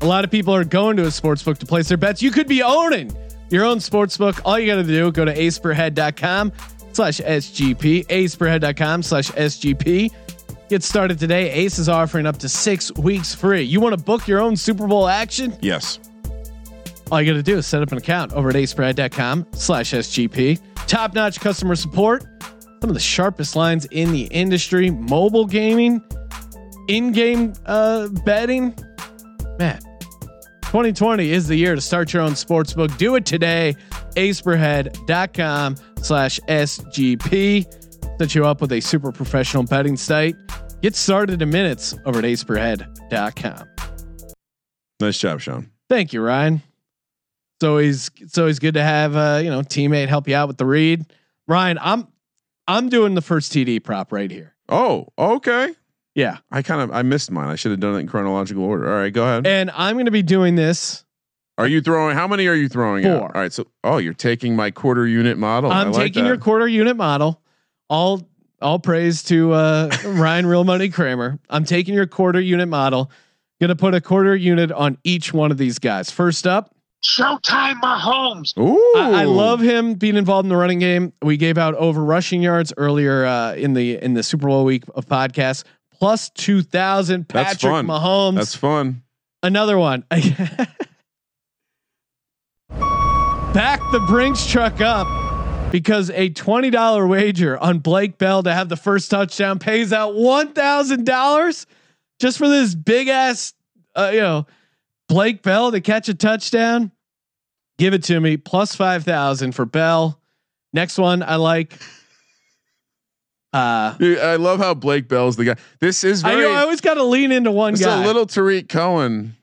A lot of people are going to a sports book to place their bets. You could be owning your own sports book. All you got to do, go to aceperhead.com slash SGP, aceperhead.com slash SGP. Get started today. Ace is offering up to six weeks free. You want to book your own Super Bowl action? Yes. All you got to do is set up an account over at aceperhead.com slash SGP. Top notch customer support. Some of the sharpest lines in the industry. Mobile gaming in-game uh, betting, man, 2020 is the year to start your own sports book. Do it today. aceperhead.com slash SGP. Set you up with a super professional betting site. Get started in minutes over at aceperhead.com. Nice job, Sean. Thank you, Ryan. It's always it's always good to have uh, you know teammate help you out with the read. Ryan, I'm I'm doing the first TD prop right here. Oh, okay. Yeah. I kind of I missed mine. I should have done it in chronological order. All right, go ahead. And I'm going to be doing this. Are you throwing? How many are you throwing? Four. Out? All right. So, oh, you're taking my quarter unit model. I'm like taking that. your quarter unit model. All all praise to uh, Ryan Real Money Kramer. I'm taking your quarter unit model. Going to put a quarter unit on each one of these guys. First up, Showtime Mahomes. Ooh, I, I love him being involved in the running game. We gave out over rushing yards earlier uh, in the in the Super Bowl week of podcasts. Plus two thousand. That's Patrick fun. Mahomes. That's fun. Another one. Back the Brinks truck up because a twenty dollar wager on Blake Bell to have the first touchdown pays out one thousand dollars just for this big ass, uh, you know, Blake Bell to catch a touchdown. Give it to me plus five thousand for Bell. Next one I like. Uh, Dude, I love how Blake Bell's the guy. This is I know I always got to lean into one it's guy. a little Tarik Cohen.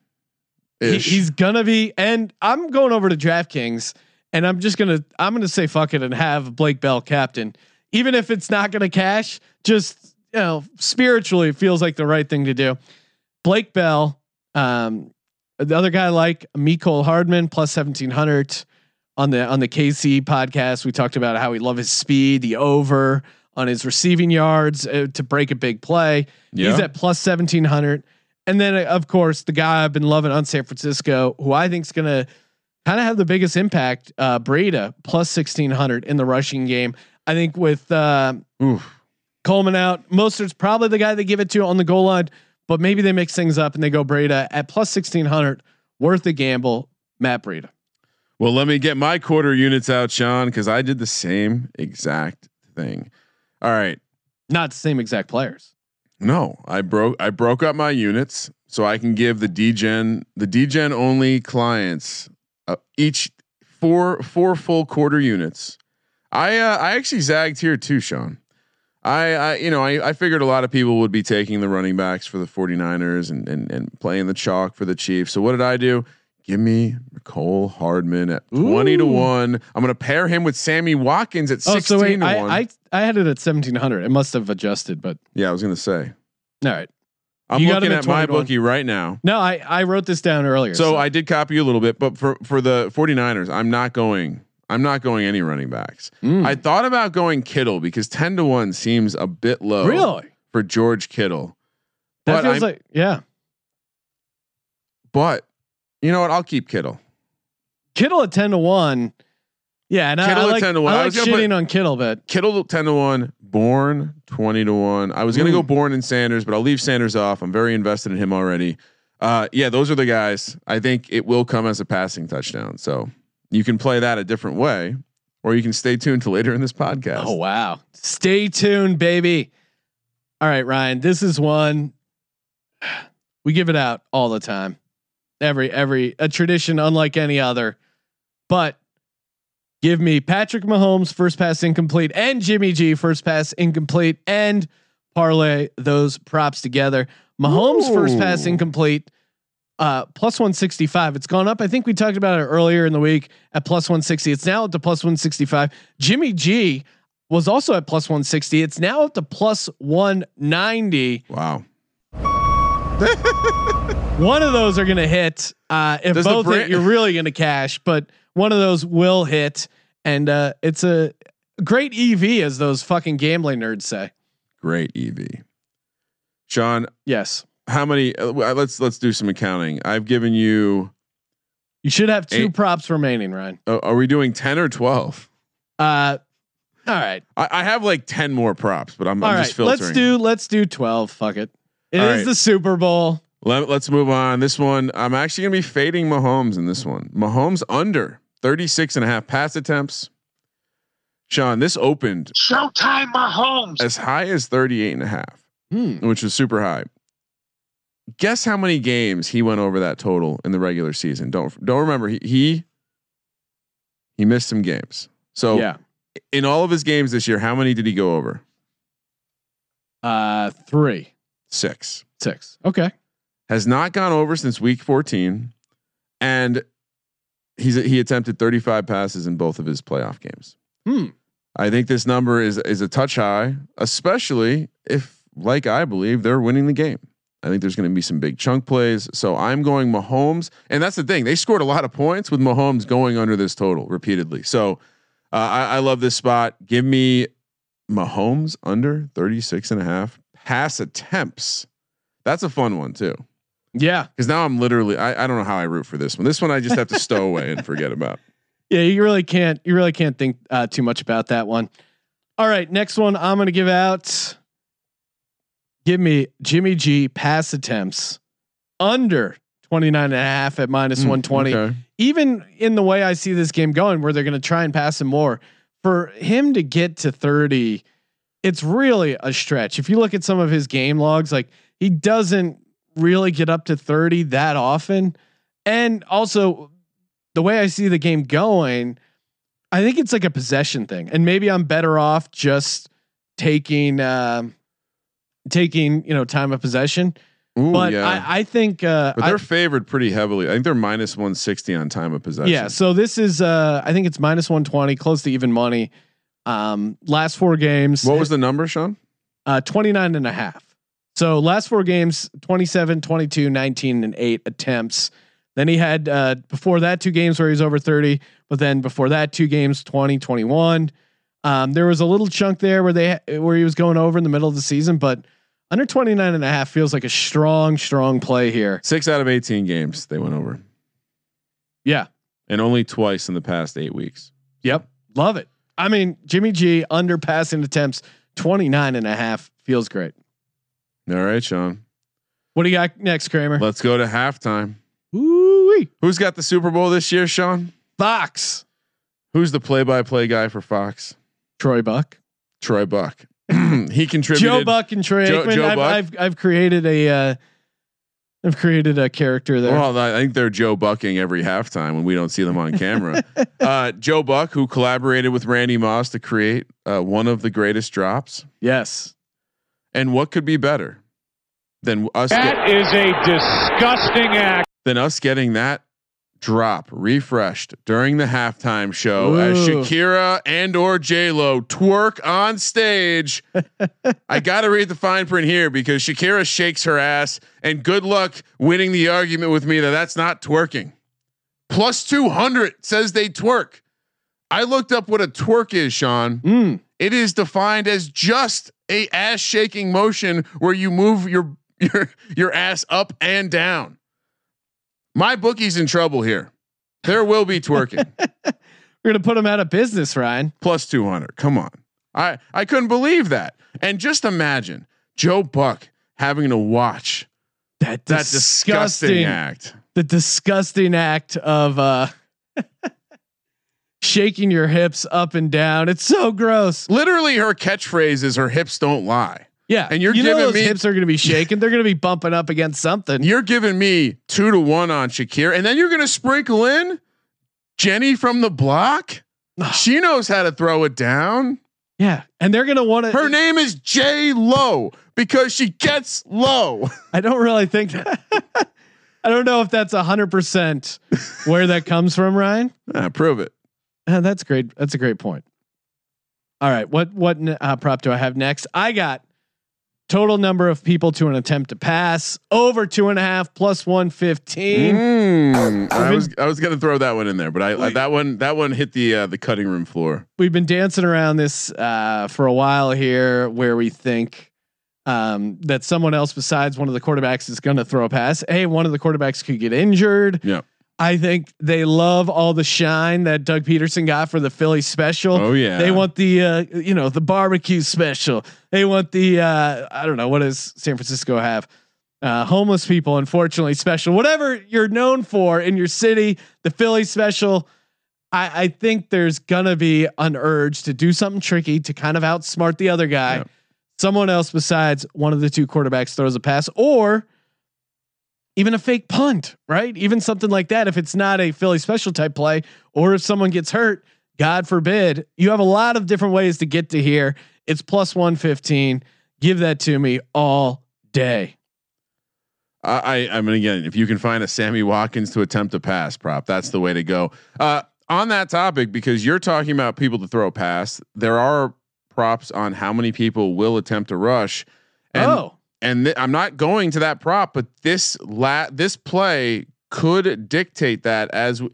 He, he's gonna be, and I'm going over to DraftKings, and I'm just gonna, I'm gonna say fuck it and have Blake Bell captain, even if it's not gonna cash. Just you know, spiritually, it feels like the right thing to do. Blake Bell, um, the other guy I like Mecole Hardman plus seventeen hundred on the on the KC podcast. We talked about how we love his speed, the over on his receiving yards uh, to break a big play. Yeah. He's at plus seventeen hundred. And then, uh, of course, the guy I've been loving on San Francisco, who I think is going to kind of have the biggest impact, uh, Breida plus 1600 in the rushing game. I think with uh. Coleman out, Mostert's probably the guy they give it to on the goal line, but maybe they mix things up and they go Breida at plus 1600, worth a gamble. Matt Breida. Well, let me get my quarter units out, Sean, because I did the same exact thing. All right. Not the same exact players. No, I broke I broke up my units so I can give the DGen the DGen only clients uh, each four four full quarter units. I uh, I actually zagged here too, Sean. I, I you know I, I figured a lot of people would be taking the running backs for the 49ers and and and playing the chalk for the Chiefs. So what did I do? Give me Cole Hardman at 20 to 1. I'm going to pair him with Sammy Watkins at 16 Oh, so wait, to I, 1. I I had it at 1700. It must have adjusted, but yeah, I was going to say. all right. I'm You looking at my bookie right now. No, I I wrote this down earlier. So I did copy you a little bit, but for for the 49ers, I'm not going I'm not going any running backs. Mm. I thought about going Kittle because 10 to 1 seems a bit low really for George Kittle. that But feels I'm- like yeah. But you know what? I'll keep Kittle. Kittle at ten to one. Yeah, and I- Kittle I, at like, 10 to 1. I I like was gonna put- on Kittle, but Kittle 10 to 1, Bourne 20 to 1. I was going to go Bourne and Sanders, but I'll leave Sanders off. I'm very invested in him already. Uh, yeah, those are the guys. I think it will come as a passing touchdown. So you can play that a different way, or you can stay tuned to later in this podcast. oh wow, stay tuned, baby. All right, Ryan, this is one we give it out all the time. Every every a tradition unlike any other, but give me Patrick Mahomes first pass incomplete and Jimmy G first pass incomplete and parlay those props together Mahomes first pass incomplete, uh, plus 165. It's gone up. I think we talked about it earlier in the week at plus 160. It's now up to plus 165. Jimmy G was also at plus 160. It's now up to plus 190. Wow. One of those are going to hit. Uh, if Does the both hit, you're really going to cash, but one of those will hit. And uh, it's a great EV, as those fucking gambling nerds say. Great EV. Sean, Yes. how many? Uh, let's let's do some accounting. I've given you. You should have two Eight. props remaining, Ryan. Uh, are we doing ten or twelve? Uh, all right. I, I have like ten more props, but I'm, I'm right, just filtering. let's do let's do twelve. Fuck it. It is All right. the Super Bowl. Let, let's move on. This one, I'm actually going to be fading Mahomes in this one. Mahomes under 36 and a half pass attempts. Sean, this opened Showtime Mahomes. as high as 38 and a half, Hmm. which was super high. Guess how many games he went over that total in the regular season? Don't don't remember he he, he missed some games. So Yeah. in all of his games this year, how many did he go over? Uh, three, Six. six. Okay. has not gone over since week 14 and he's he attempted 35 passes in both of his playoff games. Hmm. I think this number is is a touch high, especially if like I believe they're winning the game. I think there's going to be some big chunk plays. So I'm going Mahomes and that's the thing. They scored a lot of points with Mahomes going under this total repeatedly. So uh, I, I love this spot. Give me Mahomes under 36 and a half pass attempts. That's a fun one too. Yeah. Because now I'm literally I, I don't know how I root for this one. This one I just have to stow away and forget about. Yeah. You really can't. You really can't think uh, too much about that one. All right. Next one. I'm going to give out. Give me Jimmy G pass attempts under 29 and a half at minus Mm, 120. okay. even in the way I see this game going, where they're going to try and pass him more, for him to get to 30, it's really a stretch. If you look at some of his game logs, like he doesn't really get up to 30 that often. And also, the way I see the game going, I think it's like a possession thing. And maybe I'm better off just taking, um, taking, you know, time of possession. Ooh, but yeah. I, I think, uh, but they're favored pretty heavily. I think they're minus 160 on time of possession. Yeah. So this is uh I think it's minus 120, close to even money. Um last four games. What was the number, Sean? uh 29 and a half. So last four games 27, 22, 19 and 8 attempts. Then he had uh before that two games where he was over 30, but then before that two games 20, 21. Um there was a little chunk there where they where he was going over in the middle of the season, but under 29 and a half feels like a strong strong play here. Six out of 18 games they went over, Yeah. and only twice in the past eight weeks. Yep. Love it. I mean, Jimmy G under passing attempts 29 and a half feels great. All right, Sean. What do you got next, Kramer? Let's go to halftime. Ooh, Who's got the Super Bowl this year, Sean? Fox. Who's the play-by-play guy for Fox? Troy Buck. Troy Buck. he contributed. Joe Buck and Troy Joe- Aikman. Joe I've, Buck? I've I've created a uh I've created a character there. Well, I think they're Joe Bucking every halftime when we don't see them on camera. uh, Joe Buck, who collaborated with Randy Moss to create uh, one of the greatest drops, yes. And what could be better than us? That is a disgusting act. than us getting that drop refreshed during the halftime show as Shakira and or J Lo twerk on stage. I got to read the fine print here because Shakira shakes her ass, and good luck winning the argument with me that that's not twerking. Plus two hundred says they twerk. I looked up what a twerk is, Sean. Mm. It is defined as just a ass shaking motion where you move your your your ass up and down. My bookie's in trouble here. There will be twerking. We're gonna put him out of business, Ryan. Plus 200. Come on. I I couldn't believe that. And just imagine Joe Buck having to watch That, that disgusting, act. the disgusting act of uh shaking your hips up and down. It's so gross. Literally her catchphrase is her hips don't lie. Yeah. And you're you know giving those me- hips are gonna be shaking. They're gonna be bumping up against something. You're giving me 2 to 1 on Shakira and then you're going to sprinkle in Jenny from the block? She knows how to throw it down. Yeah. And they're gonna want to Her name is J Lo. because she gets low. I don't really think that. I don't know if that's a hundred percent where that comes from, Ryan. Ah, prove it. Uh, that's great. That's a great point. All right, what what uh, prop do I have next? I got total number of people to an attempt to pass over two and a half plus one fifteen. Mm, I was I was gonna throw that one in there, but I, I that one that one hit the uh, the cutting room floor. We've been dancing around this uh, for a while here, where we think um, that someone else besides one of the quarterbacks is going to throw a pass. Hey, one of the quarterbacks could get injured. Yeah. I think they love all the shine that Doug Pederson got for the Philly special. Oh yeah. They want the uh, you know the barbecue special. They want the uh, I don't know what does San Francisco have? Uh, homeless people, unfortunately, special. Whatever you're known for in your city, the Philly special. I, I think there's gonna be an urge to do something tricky to kind of outsmart the other guy. Yep. Someone else besides one of the two quarterbacks throws a pass, or even a fake punt, right? Even something like that. If it's not a Philly special type play, or if someone gets hurt, God forbid, you have a lot of different ways to get to here. It's plus 115. Give that to me all day. I, I I mean again, if you can find a Sammy Watkins to attempt a pass prop, that's the way to go. Uh, on that topic, because you're talking about people to throw a pass, there are props on how many people will attempt to rush. And, oh, and th- I'm not going to that prop, but this la- this play could dictate that as w-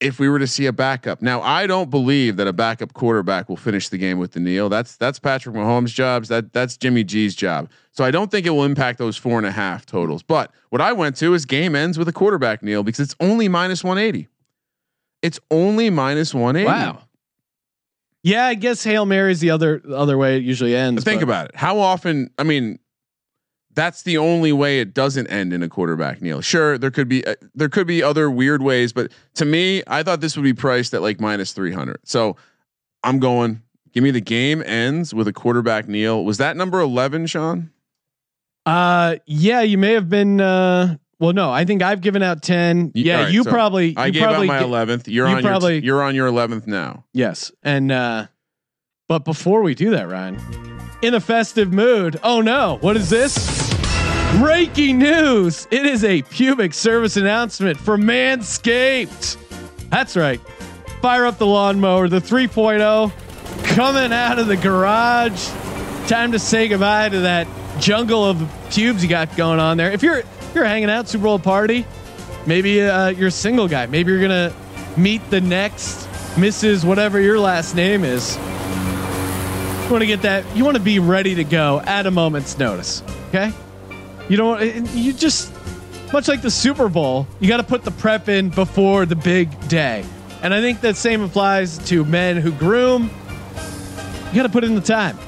if we were to see a backup. Now, I don't believe that a backup quarterback will finish the game with the kneel. That's that's Patrick Mahomes' jobs. That that's Jimmy G's job. So I don't think it will impact those four and a half totals. But what I went to is game ends with a quarterback kneel because it's only minus 180. It's only minus 180. wow. Yeah, I guess Hail Mary is the other other way it usually ends. Think but- about it. How often? I mean, that's the only way it doesn't end in a quarterback kneel. Sure, there could be uh, there could be other weird ways, but to me, I thought this would be priced at like minus three hundred. So I'm going. Give me the game ends with a quarterback kneel. Was that number eleven, Sean? Uh, yeah, you may have been. Uh, well, no, I think I've given out ten. Yeah, right, you so probably. I you gave out my eleventh. You're you on probably- your you're on your eleventh now. Yes, and uh, but before we do that, Ryan, in a festive mood. Oh no, what is this? Breaking news! It is a pubic service announcement for Manscaped. That's right. Fire up the lawnmower, the 3.0, coming out of the garage. Time to say goodbye to that jungle of pubes you got going on there. If you're if you're hanging out Super Bowl party, maybe uh, you're a single guy. Maybe you're gonna meet the next Mrs. Whatever your last name is. You want to get that. You want to be ready to go at a moment's notice. Okay. You don't. You just much like the Super Bowl. You got to put the prep in before the big day. And I think that same applies to men who groom. You got to put in the time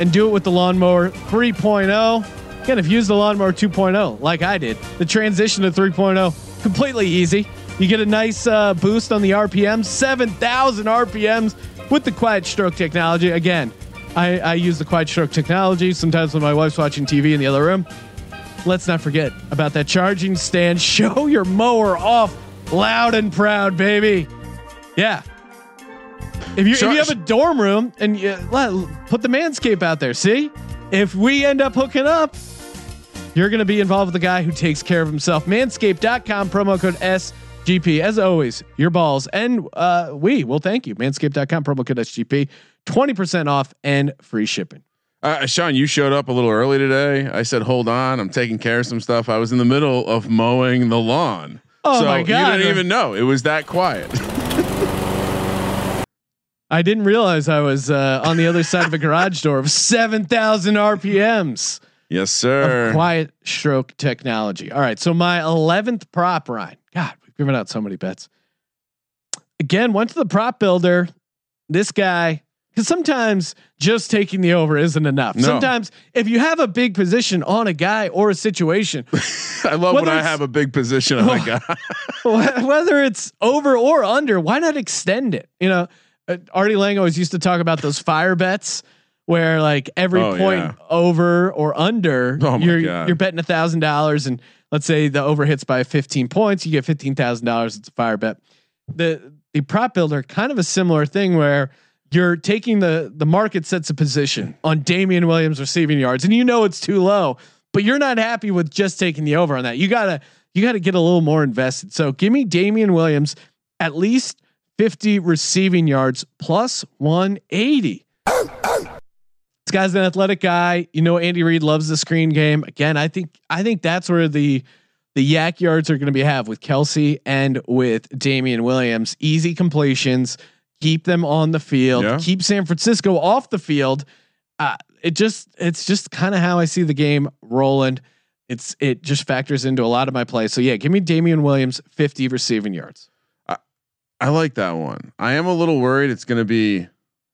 and do it with the lawnmower 3.0. Again, if you use the lawnmower 2.0, like I did, the transition to 3.0 completely easy. You get a nice uh, boost on the RPMs, 7,000 RPMs with the quiet stroke technology. Again, I, I use the quiet stroke technology sometimes when my wife's watching TV in the other room. Let's not forget about that charging stand. Show your mower off loud and proud, baby. Yeah. If you, if you have a dorm room and you let, put the manscape out there, see if we end up hooking up, you're going to be involved with the guy who takes care of himself. Manscaped.com promo code SGP. As always, your balls and uh, we will thank you. Manscaped.com promo code SGP. 20% off and free shipping. Uh, Sean, you showed up a little early today. I said, "Hold on, I'm taking care of some stuff." I was in the middle of mowing the lawn. Oh so my God. You didn't even know it was that quiet. I didn't realize I was uh, on the other side of a garage door of 7,000 RPMs yes, sir. quiet stroke technology. All right. So my 11th prop, Ryan. Given out so many bets. Again, went to the prop builder. This guy, because sometimes just taking the over isn't enough. No. Sometimes if you have a big position on a guy or a situation, I love when I have a big position on a guy. whether it's over or under, why not extend it? You know, uh, Artie Lange always used to talk about those fire bets where like every Oh, point yeah. over or under, Oh, you're God. you're betting a thousand dollars, and let's say the over hits by 15 points, you get fifteen thousand dollars. It's a fire bet. The the prop builder kind of a similar thing where you're taking the the market sets a position on Damien Williams receiving yards, and you know it's too low, but you're not happy with just taking the over on that. You gotta you gotta get a little more invested. So give me Damien Williams at least 50 receiving yards plus 180. This guy's an athletic guy. You know, Andy Reid loves the screen game. Again, I think I think that's where the the YAC yards are going to be have with Kelce and with Damien Williams. Easy completions, keep them on the field, Yeah. keep San Francisco off the field. Uh, it just it's just kind of how I see the game rolling. It's it just factors into a lot of my plays. So yeah, give me Damien Williams 50 receiving yards. I like that one. I am a little worried it's gonna be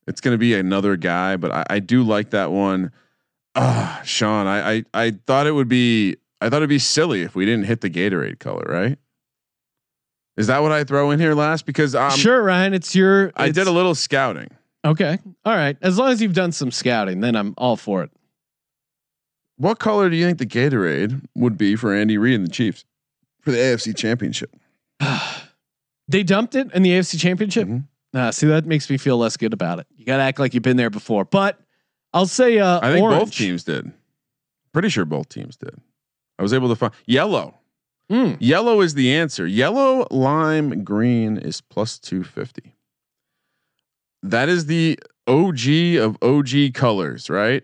it's gonna be another guy, but I, I do like that one. Ah, Sean, I, I I thought it would be I thought it'd be silly if we didn't hit the Gatorade color, right? Is that what I throw in here last? Because um, sure, Ryan, it's your I it's- did a little scouting. Okay. All right. As long as you've done some scouting, then I'm all for it. What color do you think the Gatorade would be for Andy Reid and the Chiefs for the AFC Championship? They dumped it in the AFC Championship. Mhm. Uh, see, that makes me feel less good about it. You got to act like you've been there before. But I'll say, uh, I think both teams did. Pretty sure both teams did. I was able to find yellow. Mm. Yellow is the answer. Yellow, lime, green is plus 250. That is the OG of OG colors, right?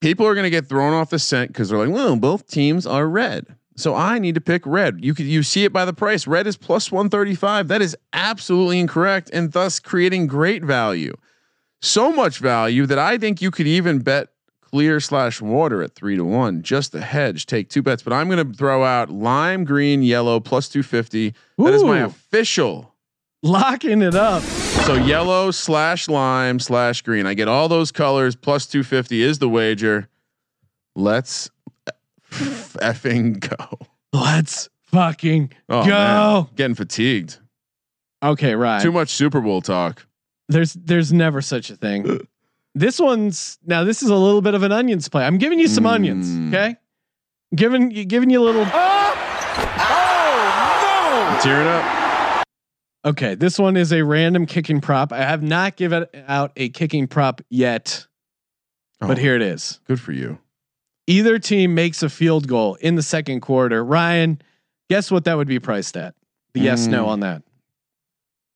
People are going to get thrown off the scent because they're like, well, both teams are red. So I need to pick red. You could you see it by the price. Red is plus 135. That is absolutely incorrect and thus creating great value. So much value that I think you could even bet clear slash water at three to one just a hedge. Take two bets, but I'm going to throw out lime, green, yellow plus 250. That is my official. Locking it up. So yellow slash lime slash green. I get all those colors plus 250 is the wager. Let's effing go. Let's fucking Oh, go. man. Getting fatigued. Okay, right. Too much Super Bowl talk. There's there's never such a thing. this one's now this is a little bit of an onions play. I'm giving you some onions, Mm. okay? Giving you giving you a little Tear it up. Okay, this one is a random kicking prop. I have not given out a kicking prop yet, but Oh, here it is. Good for you. Either team makes a field goal in the second quarter. Ryan, guess what that would be priced at? The yes no Mm. on that.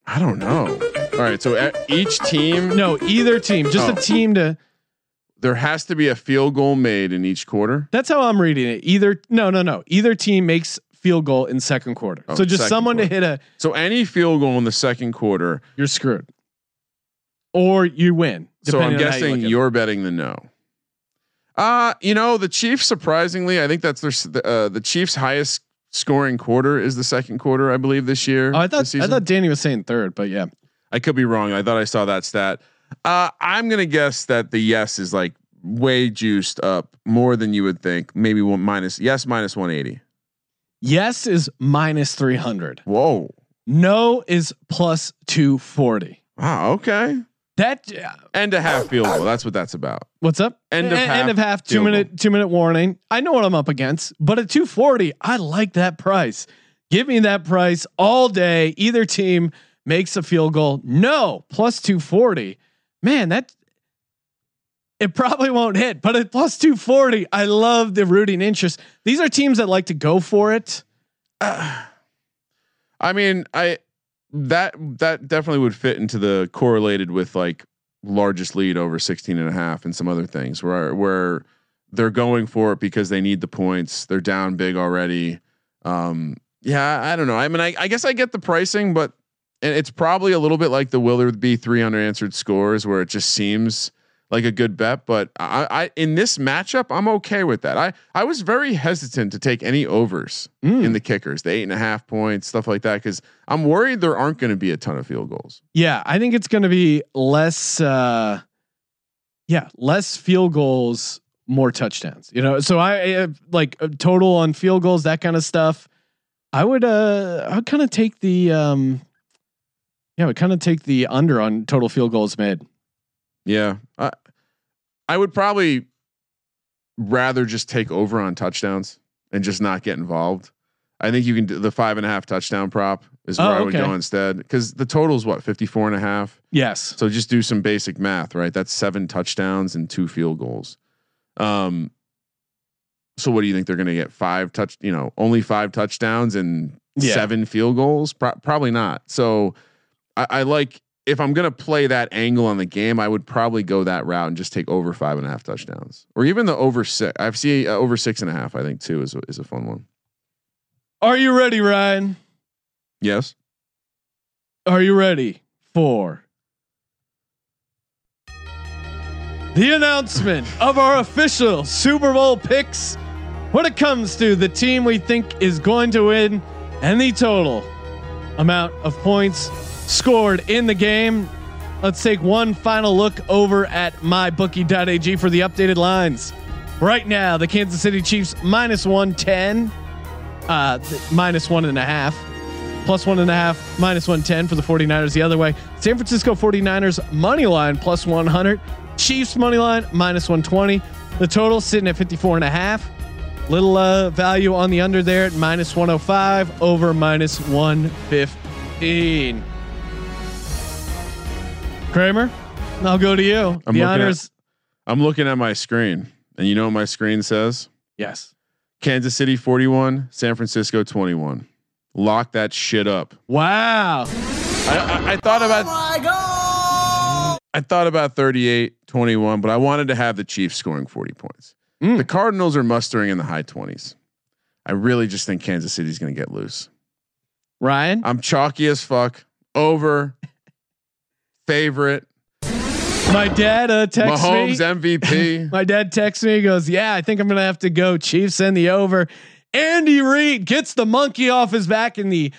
I don't know. All right. So each team, No, either team, just Oh. a team to there has to be a field goal made in each quarter. That's how I'm reading it. Either no, no, no. Either team makes field goal in second quarter. Oh, so just second someone to hit a So any field goal in the second quarter. you're screwed. Or you win. So I'm depending you guessing look at it. you're betting the no. Uh, you know, the Chiefs surprisingly, I think that's their the, uh, the Chiefs highest scoring quarter is the second quarter, I believe this year. Oh, I thought I thought Danny was saying third, but yeah. I could be wrong. I thought I saw that stat. Uh, I'm gonna guess that the yes is like way juiced up more than you would think. Maybe one minus yes minus 180. Yes is minus three hundred. Whoa. No is plus two forty. Wow. Okay. That End of half field goal. That's what that's about. what's up? End of A- half end of half. Two field goal. minute two minute warning. I know what I'm up against, but at two forty, I like that price. Give me that price all day. Either team makes a field goal. No plus two forty. Man, that it probably won't hit, but at plus two forty, I love the rooting interest. These are teams that like to go for it. I mean, I that that definitely would fit into the correlated with like largest lead over 16 and a half and some other things where where they're going for it because they need the points. They're down big already. Um yeah, I don't know. I mean, I, I guess I get the pricing, but and it's probably a little bit like the will there be 300 answered scores where it just seems like a good bet. But I, I in this matchup, I'm okay with that. I I was very hesitant to take any overs Mm. in the kickers, the eight and a half points, stuff like that, because I'm worried there aren't going to be a ton of field goals. Yeah, I think it's going to be less. uh Yeah, less field goals, more touchdowns. You know, so I uh, like uh, total on field goals, that kind of stuff. I would, uh I would kind of take the, um yeah, I would kind of take the under on total field goals made. Yeah, I I would probably rather just take over on touchdowns and just not get involved. I think you can do the five and a half touchdown prop is where Oh, I would okay. go instead because the total is what 54 and a half. Yes. So just do some basic math, right? That's seven touchdowns and two field goals. Um, so what do you think they're going to get? Five touch, you know, only five touchdowns and Yeah. seven field goals? Pro- probably not. So I, I like if I'm going to play that angle on the game, I would probably go that route and just take over five and a half touchdowns, or even the over six. I've seen uh, over six and a half. I think too is a, is a fun one. Are you ready, Ryan? Yes. Are you ready for the announcement of our official Super Bowl picks when it comes to the team we think is going to win and the total amount of points scored in the game? Let's take one final look over at mybookie.ag for the updated lines. Right now, the Kansas City Chiefs minus 110, uh, minus one and a half plus one and a half, minus 110 for the 49ers the other way. San Francisco 49ers money line plus 100. Chiefs money line minus 120. The total sitting at 54 and a half. Little uh, value on the under there at minus 105 over minus 115. Kramer, I'll go to you. I'm the looking at- honors. I'm looking at my screen, and you know what my screen says? yes. Kansas City 41, San Francisco 21. Lock that shit up. Wow. I, I, I thought about. I thought about 38, 21, but I wanted to have the Chiefs scoring 40 points. Mm. The Cardinals are mustering in the high 20s. I really just think Kansas City's going to get loose. Ryan. I'm chalky as fuck. Over. Favorite. My dad uh, texts me. Mahomes MVP. My dad texts me. He goes, "Yeah, I think I'm gonna have to go Chiefs and the over." Andy Reid gets the monkey off his back, and the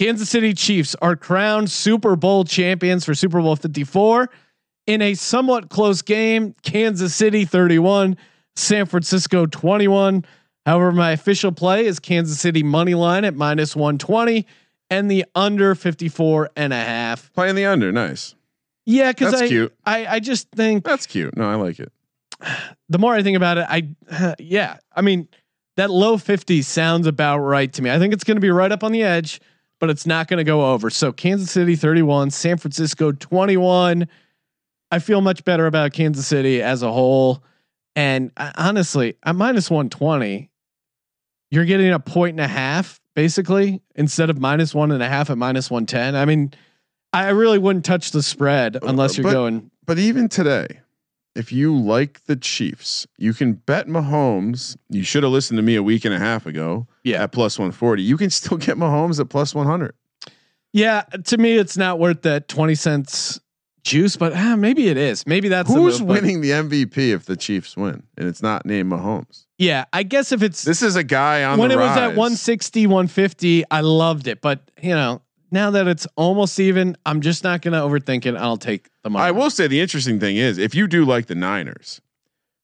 Kansas City Chiefs are crowned Super Bowl champions for Super Bowl 54 in a somewhat close game. Kansas City 31, San Francisco 21. However, my official play is Kansas City money line at minus 120 and the under 54 and a half. Playing the under. Nice. Yeah, because I, cute. I I just think That's cute. No, I like it. the more I think about it, I yeah, I mean that low 50 sounds about right to me. I think it's going to be right up on the edge, but it's not going to go over. So Kansas City 31, San Francisco 21. I feel much better about Kansas City as a whole. And uh, honestly, at minus 120, you're getting a point and a half basically instead of minus one and a half at minus 110. I mean, I really wouldn't touch the spread unless you're but- going. But even today, if you like the Chiefs, you can bet Mahomes. You should have listened to me a week and a half ago. Yeah. At plus 140. You can still get Mahomes at plus 100. Yeah, to me, it's not worth that twenty cents juice, but ah, maybe it is. Maybe that's the Who's move, winning the MVP if the Chiefs win and it's not named Mahomes? Yeah, I guess if it's This is a guy on when the it was at 160, 150, I loved it, but you know, now that it's almost even, I'm just not going to overthink it. I'll take the money. I will say the interesting thing is if you do like the Niners,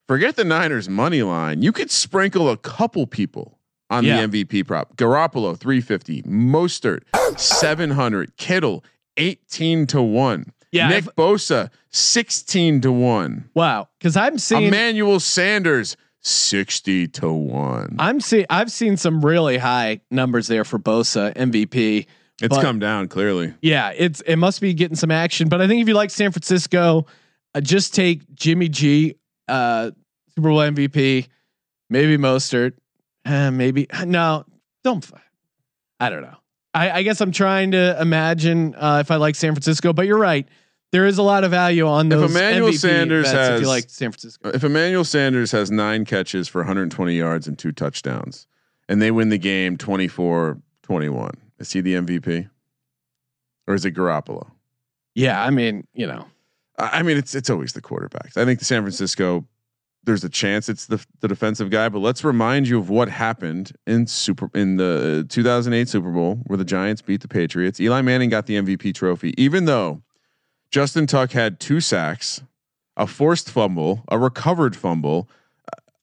forget the Niners money line. You could sprinkle a couple people on Yeah. the MVP prop. Garoppolo 350, Mostert 700, Kittle 18 to 1. Yeah, Nick if- Bosa 16 to 1. Wow, because I'm seeing, Emmanuel Sanders 60 to 1. I'm seeing, I've seen some really high numbers there for Bosa MVP. It's but- come down clearly. Yeah, it's it must be getting some action. But I think if you like San Francisco, uh, just take Jimmy G, uh, Super Bowl MVP, maybe Mostert, uh, maybe no, don't. I don't know. I, I guess I'm trying to imagine uh, if I like San Francisco, but you're right. There is a lot of value on If those. Emmanuel MVP Sanders bets if you like San Francisco. If Emmanuel Sanders has nine catches for 120 yards and two touchdowns, and they win the game 24 21, is he the MVP? Or is it Garoppolo? Yeah, I mean, you know, I I mean, it's it's always the quarterbacks. I think the San Francisco, there's a chance it's the the defensive guy, but let's remind you of what happened in super in the 2008 Super Bowl where the Giants beat the Patriots. Eli Manning got the MVP trophy, even though Justin Tuck had two sacks, a forced fumble, a recovered fumble.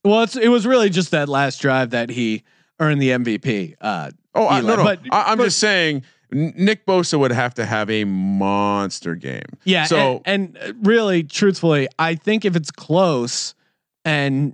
well, it's it was really just that last drive that he earned the MVP. Uh, Oh, I, Eli, no, no. but- I, I'm but- just saying. Nick Bosa would have to have a monster game. Yeah. So and, and uh, really, truthfully, I think if it's close and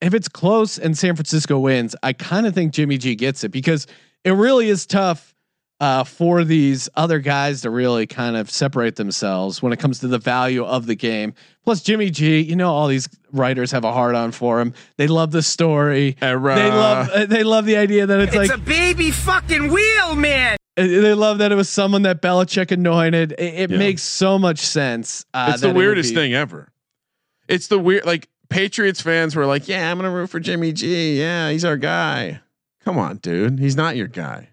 if it's close and San Francisco wins, I kind of think Jimmy G gets it because it really is tough uh, for these other guys to really kind of separate themselves when it comes to the value of the game. Plus, Jimmy G, you know, all these writers have a hard on for him. They love the story. Era. They love uh, they love the idea that it's, It's like a baby fucking wheel, man. uh, they love that it was someone that Belichick anointed. It, it Yeah. makes so much sense. Uh, it's the that it would weirdest be- thing ever. It's the weird like Patriots fans were like, "Yeah, I'm gonna root for Jimmy G. Yeah, he's our guy." Come on, dude. He's not your guy.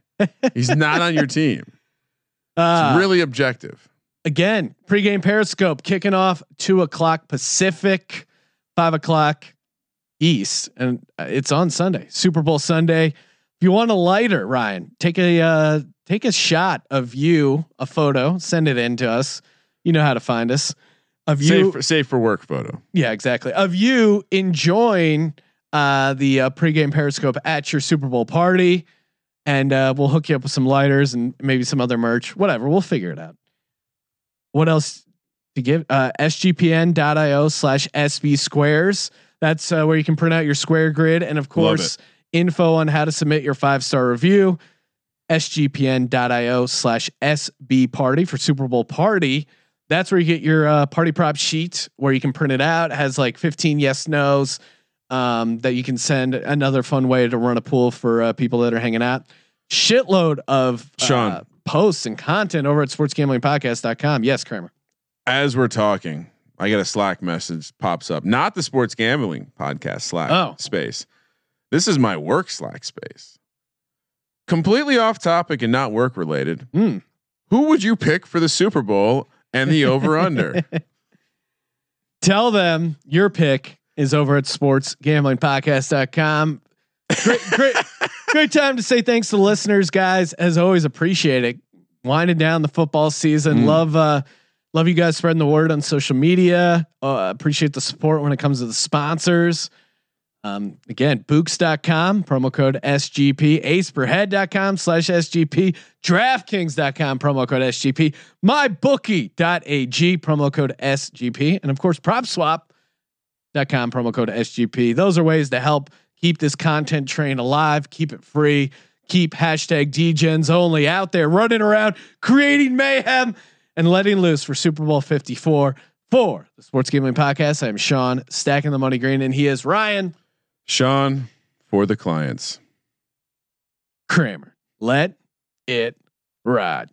He's not on your team. It's Uh, really objective. again, pregame Periscope kicking off two o'clock Pacific, five o'clock East, and it's on Sunday, Super Bowl Sunday. If you want a lighter, Ryan, take a uh, take a shot of you, a photo, send it in to us. You know how to find us. Of you, Safe for, safe for work photo. yeah, exactly. Of you enjoying uh, the uh, pregame Periscope at your Super Bowl party, and uh, we'll hook you up with some lighters and maybe some other merch. Whatever, we'll figure it out. What else to give? Uh, SGPN.io slash SB squares. That's uh, where you can print out your square grid, and of course, info on how to submit your five star review. SGPN.io slash SB party for Super Bowl party. That's where you get your uh, party prop sheet where you can print it out. It has like 15 yes nos um, that you can send. Another fun way to run a pool for uh, people that are hanging out. Shitload of Sean. uh, posts and content over at sportsgamblingpodcast.com. Yes, Kramer. As we're talking, I get a Slack message pops up. Not the sports gambling podcast Slack Oh. space. This is my work Slack space. Completely off topic and not work related. Hmm. Who would you pick for the Super Bowl and the over under? Tell them your pick is over at sportsgamblingpodcast.com. Great, great, great time to say thanks to the listeners, guys. As always, appreciate it. Winding down the football season. Mm. Love, uh, love you guys spreading the word on social media. Uh, appreciate the support when it comes to the sponsors. Um, again, Bouqs.com, promo code SGP, aceperhead.com slash SGP, DraftKings.com, promo code SGP, mybookie.ag, promo code SGP, and of course, PropSwap.com, promo code SGP. Those are ways to help keep this content train alive, keep it free, keep hashtag DGens only out there running around, creating mayhem, and letting loose for Super Bowl 54 for the Sports Gambling Podcast. I am Sean, stacking the money green, and he is Ryan. Sean for the clients. Kramer. Let it ride.